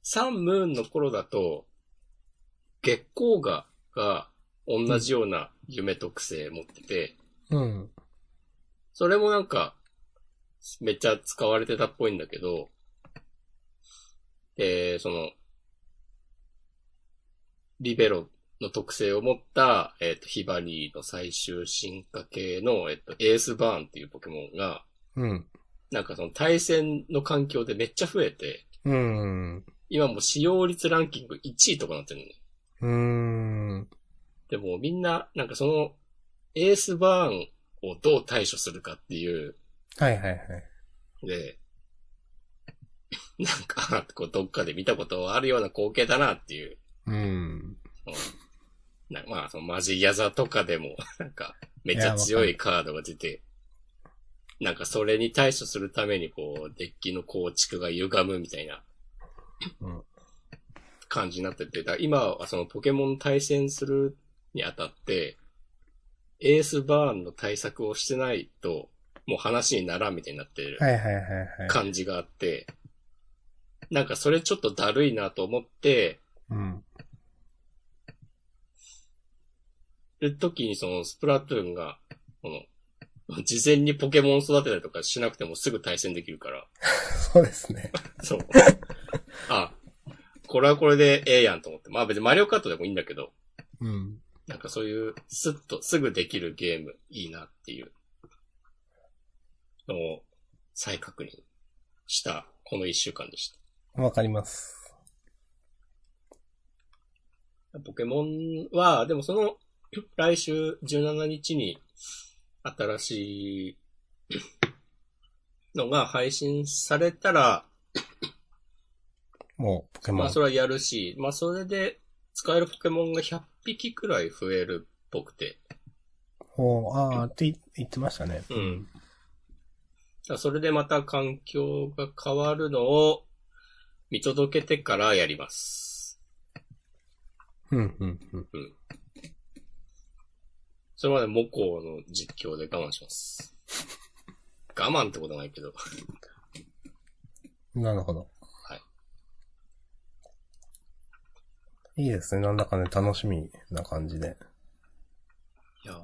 Speaker 2: サンムーンの頃だと、月光河が同じような夢特性持ってて、
Speaker 1: うん。
Speaker 2: それもなんか、めっちゃ使われてたっぽいんだけど、で、その、リベロの特性を持った、えっ、と、ヒバリーの最終進化系の、えっ、と、エースバーンっていうポケモンが、
Speaker 1: うん。
Speaker 2: なんかその対戦の環境でめっちゃ増えて、
Speaker 1: うん。
Speaker 2: 今もう使用率ランキング1位とかなってるのね。
Speaker 1: うーん。
Speaker 2: でもみんな、なんかその、エースバーンをどう対処するかっていう、
Speaker 1: はいはいはい。
Speaker 2: で、なんか、こうどっかで見たことあるような光景だなっていう。
Speaker 1: うん。
Speaker 2: うんな まあ、そのマジギャザとかでも、なんか、めっちゃ強いカードが出て、なんかそれに対処するためにこう、デッキの構築が歪むみたいな
Speaker 1: うん
Speaker 2: 感じになってて、だ今はそのポケモン対戦するにあたって、エースバーンの対策をしてないと、もう話にならんみたいになってる。感じがあって、なんかそれちょっとだるいなと思って、
Speaker 1: うん。
Speaker 2: る時にそのスプラトゥーンが、この、事前にポケモン育てたりとかしなくてもすぐ対戦できるから、
Speaker 1: そうですね。
Speaker 2: そう。あ、これはこれでええやんと思って。まあ別にマリオカートでもいいんだけど、
Speaker 1: うん。
Speaker 2: なんかそういうスッとすぐできるゲームいいなっていうのを再確認したこの一週間でした。
Speaker 1: わかります。
Speaker 2: ポケモンは、でもその、来週17日に新しいのが配信されたら、
Speaker 1: もう、ポケモン。
Speaker 2: まあそれはやるし、まあそれで使えるポケモンが100匹くらい増えるっぽくて、
Speaker 1: おああ、って言ってましたね。
Speaker 2: うん。だそれでまた環境が変わるのを見届けてからやります。
Speaker 1: うん、うん、うん。
Speaker 2: それまでモコの実況で我慢します。我慢ってことないけど。
Speaker 1: なるほど。
Speaker 2: はい。
Speaker 1: いいですね。なんだかね、楽しみな感じで。
Speaker 2: いやー、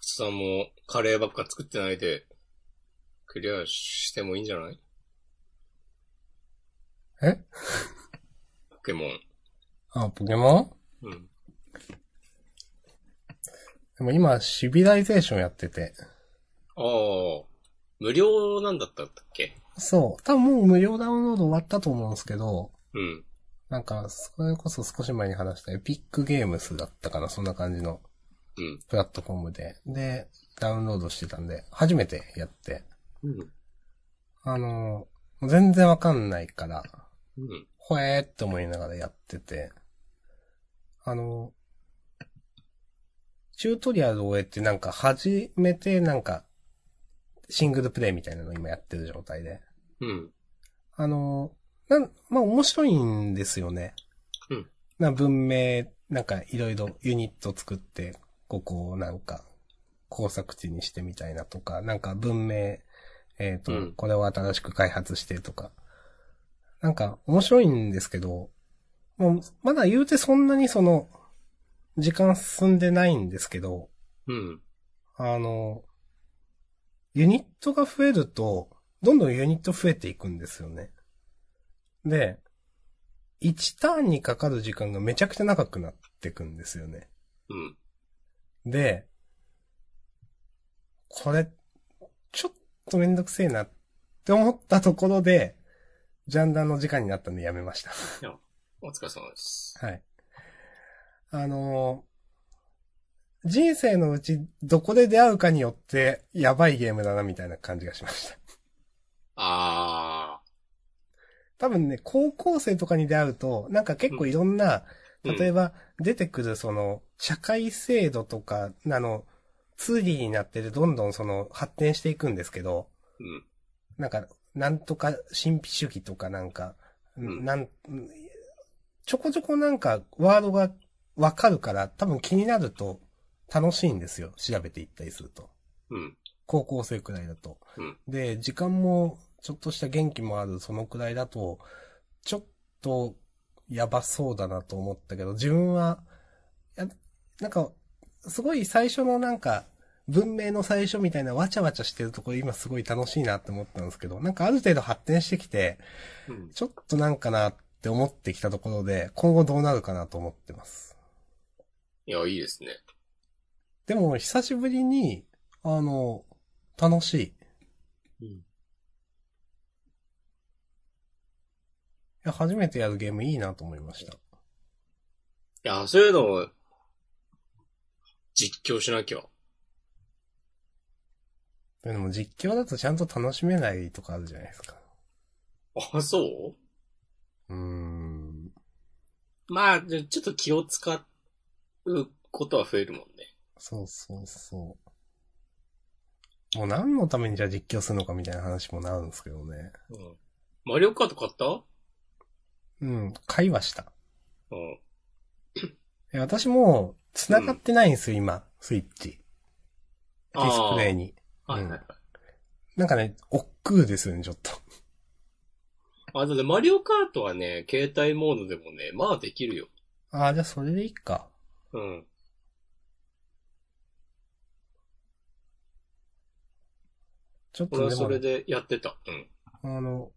Speaker 2: さんもカレーばっか作ってないで、クリアしてもいいんじゃない？
Speaker 1: え？
Speaker 2: ポケモン。
Speaker 1: あ、ポケモン？
Speaker 2: うん。
Speaker 1: でも今、シビライゼーションやってて。
Speaker 2: ああ、無料なんだったっけ？
Speaker 1: そう。多分もう無料ダウンロード終わったと思うんですけど、
Speaker 2: うん。
Speaker 1: なんか、それこそ少し前に話したエピックゲームスだったかな、そんな感じの
Speaker 2: うん。
Speaker 1: プラットフォームで。で、ダウンロードしてたんで、初めてやって。
Speaker 2: うん。
Speaker 1: あの、全然わかんないから、
Speaker 2: うん。
Speaker 1: ほえーって思いながらやってて、あの、チュートリアルを終えてなんか初めてなんか、シングルプレイみたいなのを今やってる状態で。
Speaker 2: うん。
Speaker 1: あの、なん、まあ面白いんですよね。
Speaker 2: うん。
Speaker 1: な文明、なんかいろいろユニット作って、ここをなんか工作地にしてみたいなとか、なんか文明、えっ、と、
Speaker 2: うん
Speaker 1: これを新しく開発してとか。なんか面白いんですけど、もうまだ言うてそんなにその、時間進んでないんですけど、
Speaker 2: うん。
Speaker 1: あの、ユニットが増えると、どんどんユニット増えていくんですよね。で、1ターンにかかる時間がめちゃくちゃ長くなっていくんですよね。
Speaker 2: うん。
Speaker 1: で、これ、ちょっとめんどくせえなって思ったところで、ジャンダンの時間になったんでやめました。
Speaker 2: お疲れ様です。
Speaker 1: はい。あのー人生のうちどこで出会うかによってやばいゲームだなみたいな感じがしました。
Speaker 2: あ
Speaker 1: 多分ね、高校生とかに出会うと、なんか結構いろんな、
Speaker 2: ー。
Speaker 1: 例えば出てくるその、社会制度とか、あの、ツーリーになっててどんどんその発展していくんですけど、
Speaker 2: うん。
Speaker 1: なんか、なんとか神秘主義とかなんか、
Speaker 2: ん
Speaker 1: なん、ちょこちょこなんかワードがわかるから多分気になると楽しいんですよ。調べていったりすると。
Speaker 2: うん。
Speaker 1: 高校生くらいだと。
Speaker 2: うん。
Speaker 1: で、時間もちょっとした元気もあるそのくらいだと、ちょっとやばそうだなと思ったけど、自分は、やなんか、すごい最初のなんか、文明の最初みたいなわちゃわちゃしてるところ今すごい楽しいなって思ったんですけど、なんかある程度発展してきて、
Speaker 2: うん。
Speaker 1: ちょっとなんかなって思ってきたところで、今後どうなるかなと思ってます。
Speaker 2: いや、いいですね。
Speaker 1: でも、久しぶりに、あの、楽しい。い
Speaker 2: うん。
Speaker 1: や、初めてやるゲームいいなと思いました。
Speaker 2: いや、そういうのを、実況しなきゃ。
Speaker 1: でも実況だとちゃんと楽しめないとかあるじゃないですか。
Speaker 2: あ、そう？
Speaker 1: うーん。
Speaker 2: まあ、でちょっと気を使うことは増えるもんね。
Speaker 1: そうそうそう。もう何のためにじゃあ実況するのかみたいな話もなるんですけどね。
Speaker 2: うん。マリオカート買った？
Speaker 1: うん、買いはした。
Speaker 2: うん。
Speaker 1: え私も、繋がってないんですよ、今、スイッチ。ディスプレイに。
Speaker 2: はいはいはい。
Speaker 1: なんかね、億劫ですよね、ちょっと。
Speaker 2: あ、だってマリオカートはね、携帯モードでもね、まあできるよ。
Speaker 1: ああ、じゃあそれでいいか。
Speaker 2: うん。
Speaker 1: ちょっと
Speaker 2: 俺はそれでやってた。うん。
Speaker 1: あの、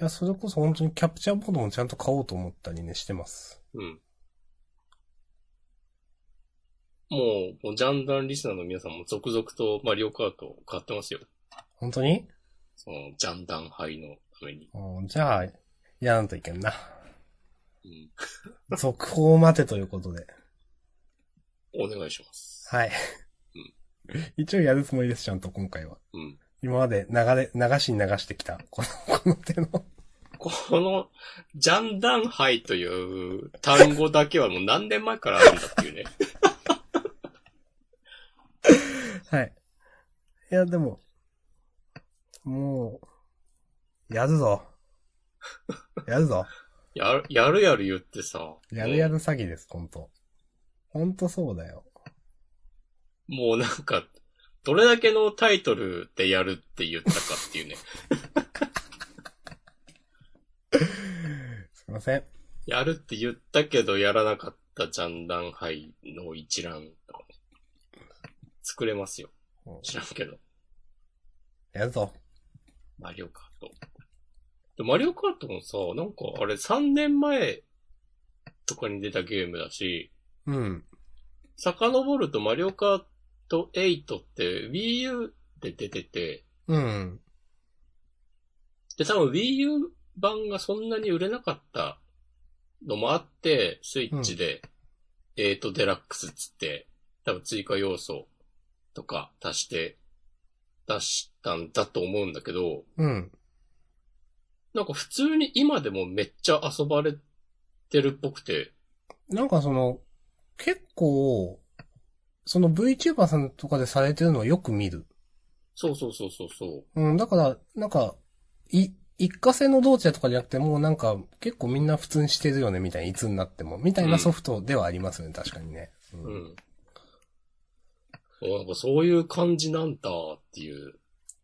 Speaker 1: いや、それこそ本当にキャプチャーボードもちゃんと買おうと思ったりね、してます。
Speaker 2: うん。もう、もうジャンダンリスナーの皆さんも続々とマリオカートを買ってますよ。
Speaker 1: 本当に？
Speaker 2: その、ジャンダン杯のために。
Speaker 1: うんじゃあ、やらんといけんな。
Speaker 2: うん。
Speaker 1: 続報を待てということで。
Speaker 2: お願いします。
Speaker 1: はい。一応やるつもりです、ちゃんと今回は。
Speaker 2: うん。
Speaker 1: 今まで流れ、流しに流してきた、この、この手の。
Speaker 2: この、ジャンダン杯という単語だけはもう何年前からあるんだっていうね。
Speaker 1: はい。いや、でも、もう、やるぞ。やるぞ。
Speaker 2: やる、やるやる言ってさ。
Speaker 1: やるやる詐欺です、ほんと。ほんとそうだよ。
Speaker 2: もうなんか、どれだけのタイトルでやるって言ったかっていうね。
Speaker 1: すいません。
Speaker 2: やるって言ったけどやらなかったジャンダン杯の一覧とかね。作れますよ。知らんけど。
Speaker 1: やるぞ。
Speaker 2: マリオカート。でマリオカートもさ、なんかあれ3年前とかに出たゲームだし、
Speaker 1: うん。
Speaker 2: 遡るとマリオカート8って Wii U で出てて、
Speaker 1: うん。
Speaker 2: で、多分 Wii U 版がそんなに売れなかったのもあって、スイッチで8デラックスっつって、多分追加要素とか足して出したんだと思うんだけど、
Speaker 1: うん。
Speaker 2: なんか普通に今でもめっちゃ遊ばれてるっぽくて、
Speaker 1: なんかその、結構、その VTuber さんとかでされてるのはよく見る。
Speaker 2: そうそうそうそうそう。
Speaker 1: うん、だから、なんか、い、一過性の同地とかじゃなくて、もうなんか、結構みんな普通にしてるよね、みたいな、いつになっても。みたいなソフトではありますよね、確かにね。う
Speaker 2: う。ん。なんかそういう感じなんだっていう。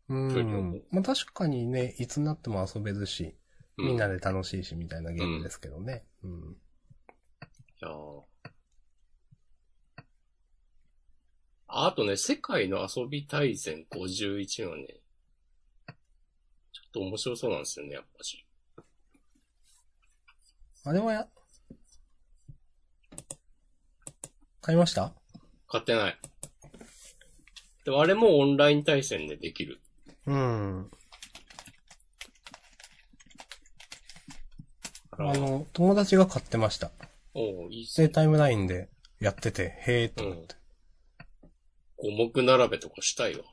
Speaker 1: う。んまあ確かにね、いつになっても遊べるし、
Speaker 2: うん、
Speaker 1: みんなで楽しいし、みたいなゲームですけどね。うん。
Speaker 2: いやーあとね、世界の遊び大全51はね、ちょっと面白そうなんですよね、やっぱし。
Speaker 1: あれはや、買いました？
Speaker 2: 買ってない。でもあれもオンライン対戦でできる。
Speaker 1: うん。
Speaker 2: あ
Speaker 1: の、友達が買ってました。
Speaker 2: おういいっす
Speaker 1: で、
Speaker 2: ね。
Speaker 1: タイムラインでやってて、へえと思って。
Speaker 2: 五目並べとかしたいわ。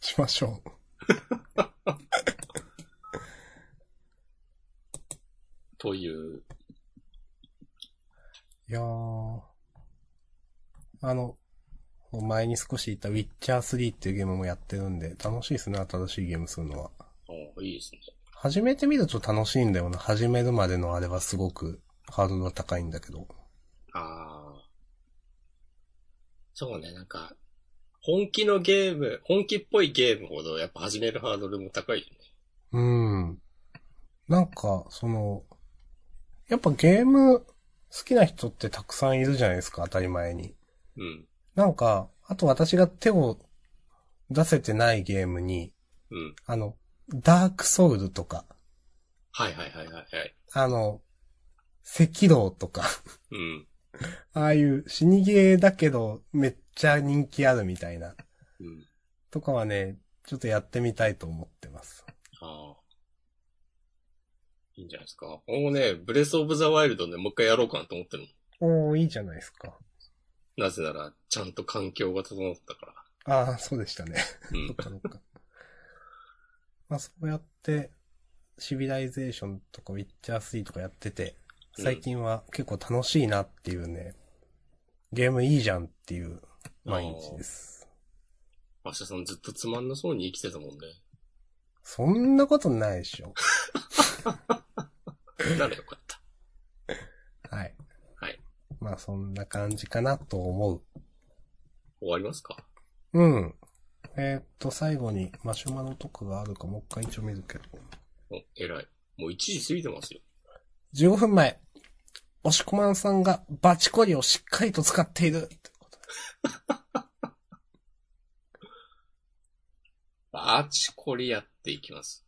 Speaker 1: しましょ
Speaker 2: という。
Speaker 1: う。いやー。あの、前に少し言ったウィッチャー3っていうゲームもやってるんで、楽しいですね、新しいゲームするのは。
Speaker 2: おいいですね。
Speaker 1: 始めてみると楽しいんだよな。始めるまでのあれはすごくハードルは高いんだけど。
Speaker 2: ああ。そうね、なんか、本気のゲーム、本気っぽいゲームほどやっぱ始めるハードルも高いよね。
Speaker 1: うん。なんか、その、やっぱゲーム好きな人ってたくさんいるじゃないですか、当たり前に。
Speaker 2: うん。
Speaker 1: なんか、あと私が手を出せてないゲームに、
Speaker 2: うん。
Speaker 1: あの、ダークソウルとか、
Speaker 2: はいはいはいはいはい。
Speaker 1: あの、赤道とか、
Speaker 2: うん。
Speaker 1: ああいう死にゲーだけどめっちゃ人気あるみたいな、
Speaker 2: うん。
Speaker 1: とかはね、ちょっとやってみたいと思ってます。
Speaker 2: ああ。いいんじゃないですか。俺もね、ブレスオブザワイルドね、もう一回やろうかなと思ってるの。
Speaker 1: おー、いいじゃないですか。
Speaker 2: なぜなら、ちゃんと環境が整ったから。
Speaker 1: ああ、そうでしたね。
Speaker 2: うん
Speaker 1: そっ。かそっか。まあそうやって、シビライゼーションとかウィッチャー3とかやってて、最近は結構楽しいなっていうね、ゲームいいじゃんっていう毎日です。
Speaker 2: 明日さんずっとつまんなそうに生きてたもんね。
Speaker 1: そんなことないでしょ。
Speaker 2: ならよかった。
Speaker 1: はい。
Speaker 2: はい。
Speaker 1: まあそんな感じかなと思う。
Speaker 2: 終わりますか？
Speaker 1: うん。えーっと、最後にマシュマロとかがあるかもう一回一応見るけど。
Speaker 2: お、偉い。もう1時過ぎてますよ。
Speaker 1: 15分前。押し込まんさんがバチコリをしっかりと使っている。ってことで
Speaker 2: バチコリやっていきます。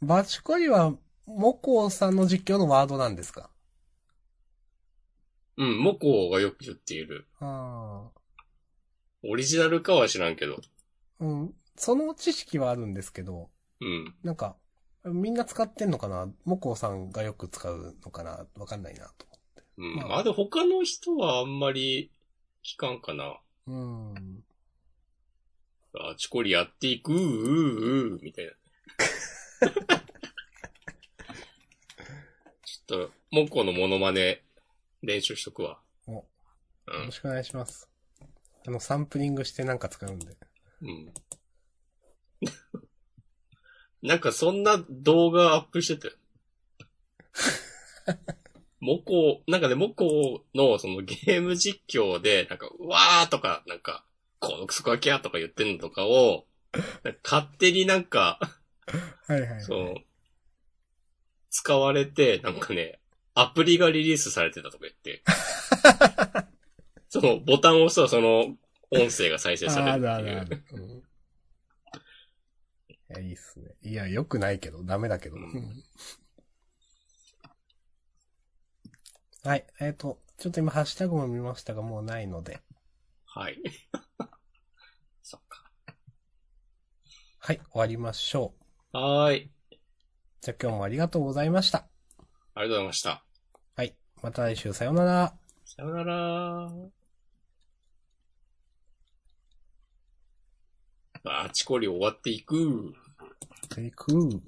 Speaker 1: バチコリは、モコさんの実況のワードなんですか？
Speaker 2: うん、モコがよく言っている。
Speaker 1: あ
Speaker 2: オリジナルかは知らんけど。
Speaker 1: あ。うん。その知識はあるんですけど、
Speaker 2: うん。
Speaker 1: なんか、みんな使ってんのかな？モコさんがよく使うのかな？わかんないなと
Speaker 2: うん。
Speaker 1: まあ
Speaker 2: まあ、で、他の人はあんまり聞かんかな。
Speaker 1: 思って。うん。
Speaker 2: バチコリやっていく、うーうーみたいな。ちょっと、モコのモノマネ練習しとくわ。
Speaker 1: お、よ
Speaker 2: うん
Speaker 1: ろ。しくお願いします。あの、サンプリングしてなんか使うんで。
Speaker 2: うん。なんかそんな動画アップしてたよ。モコ、なんかね、モコのそのゲーム実況で、なんか、うわーとか、なんか、このクソガキやとか言ってんのとかを、か勝手になんか、
Speaker 1: はいはい。
Speaker 2: そう、使われて、なんかね、アプリがリリースされてたとか言って、そのボタンを押すとその音声が再生され
Speaker 1: あ
Speaker 2: るっていう。
Speaker 1: るあるある。うんいや、いいっすね。いや、良くないけど、ダメだけど。
Speaker 2: うん
Speaker 1: うんはい。えっ、と、ちょっと今、ハッシュタグも見ましたが、もうないので。
Speaker 2: はい。そっか。
Speaker 1: はい、終わりましょう。
Speaker 2: はーい。
Speaker 1: じゃあ今日もありがとうございました。
Speaker 2: ありがとうございました。
Speaker 1: はい。また来週、さようなら。
Speaker 2: さよなら。あちこり終わっていく。
Speaker 1: テイクー。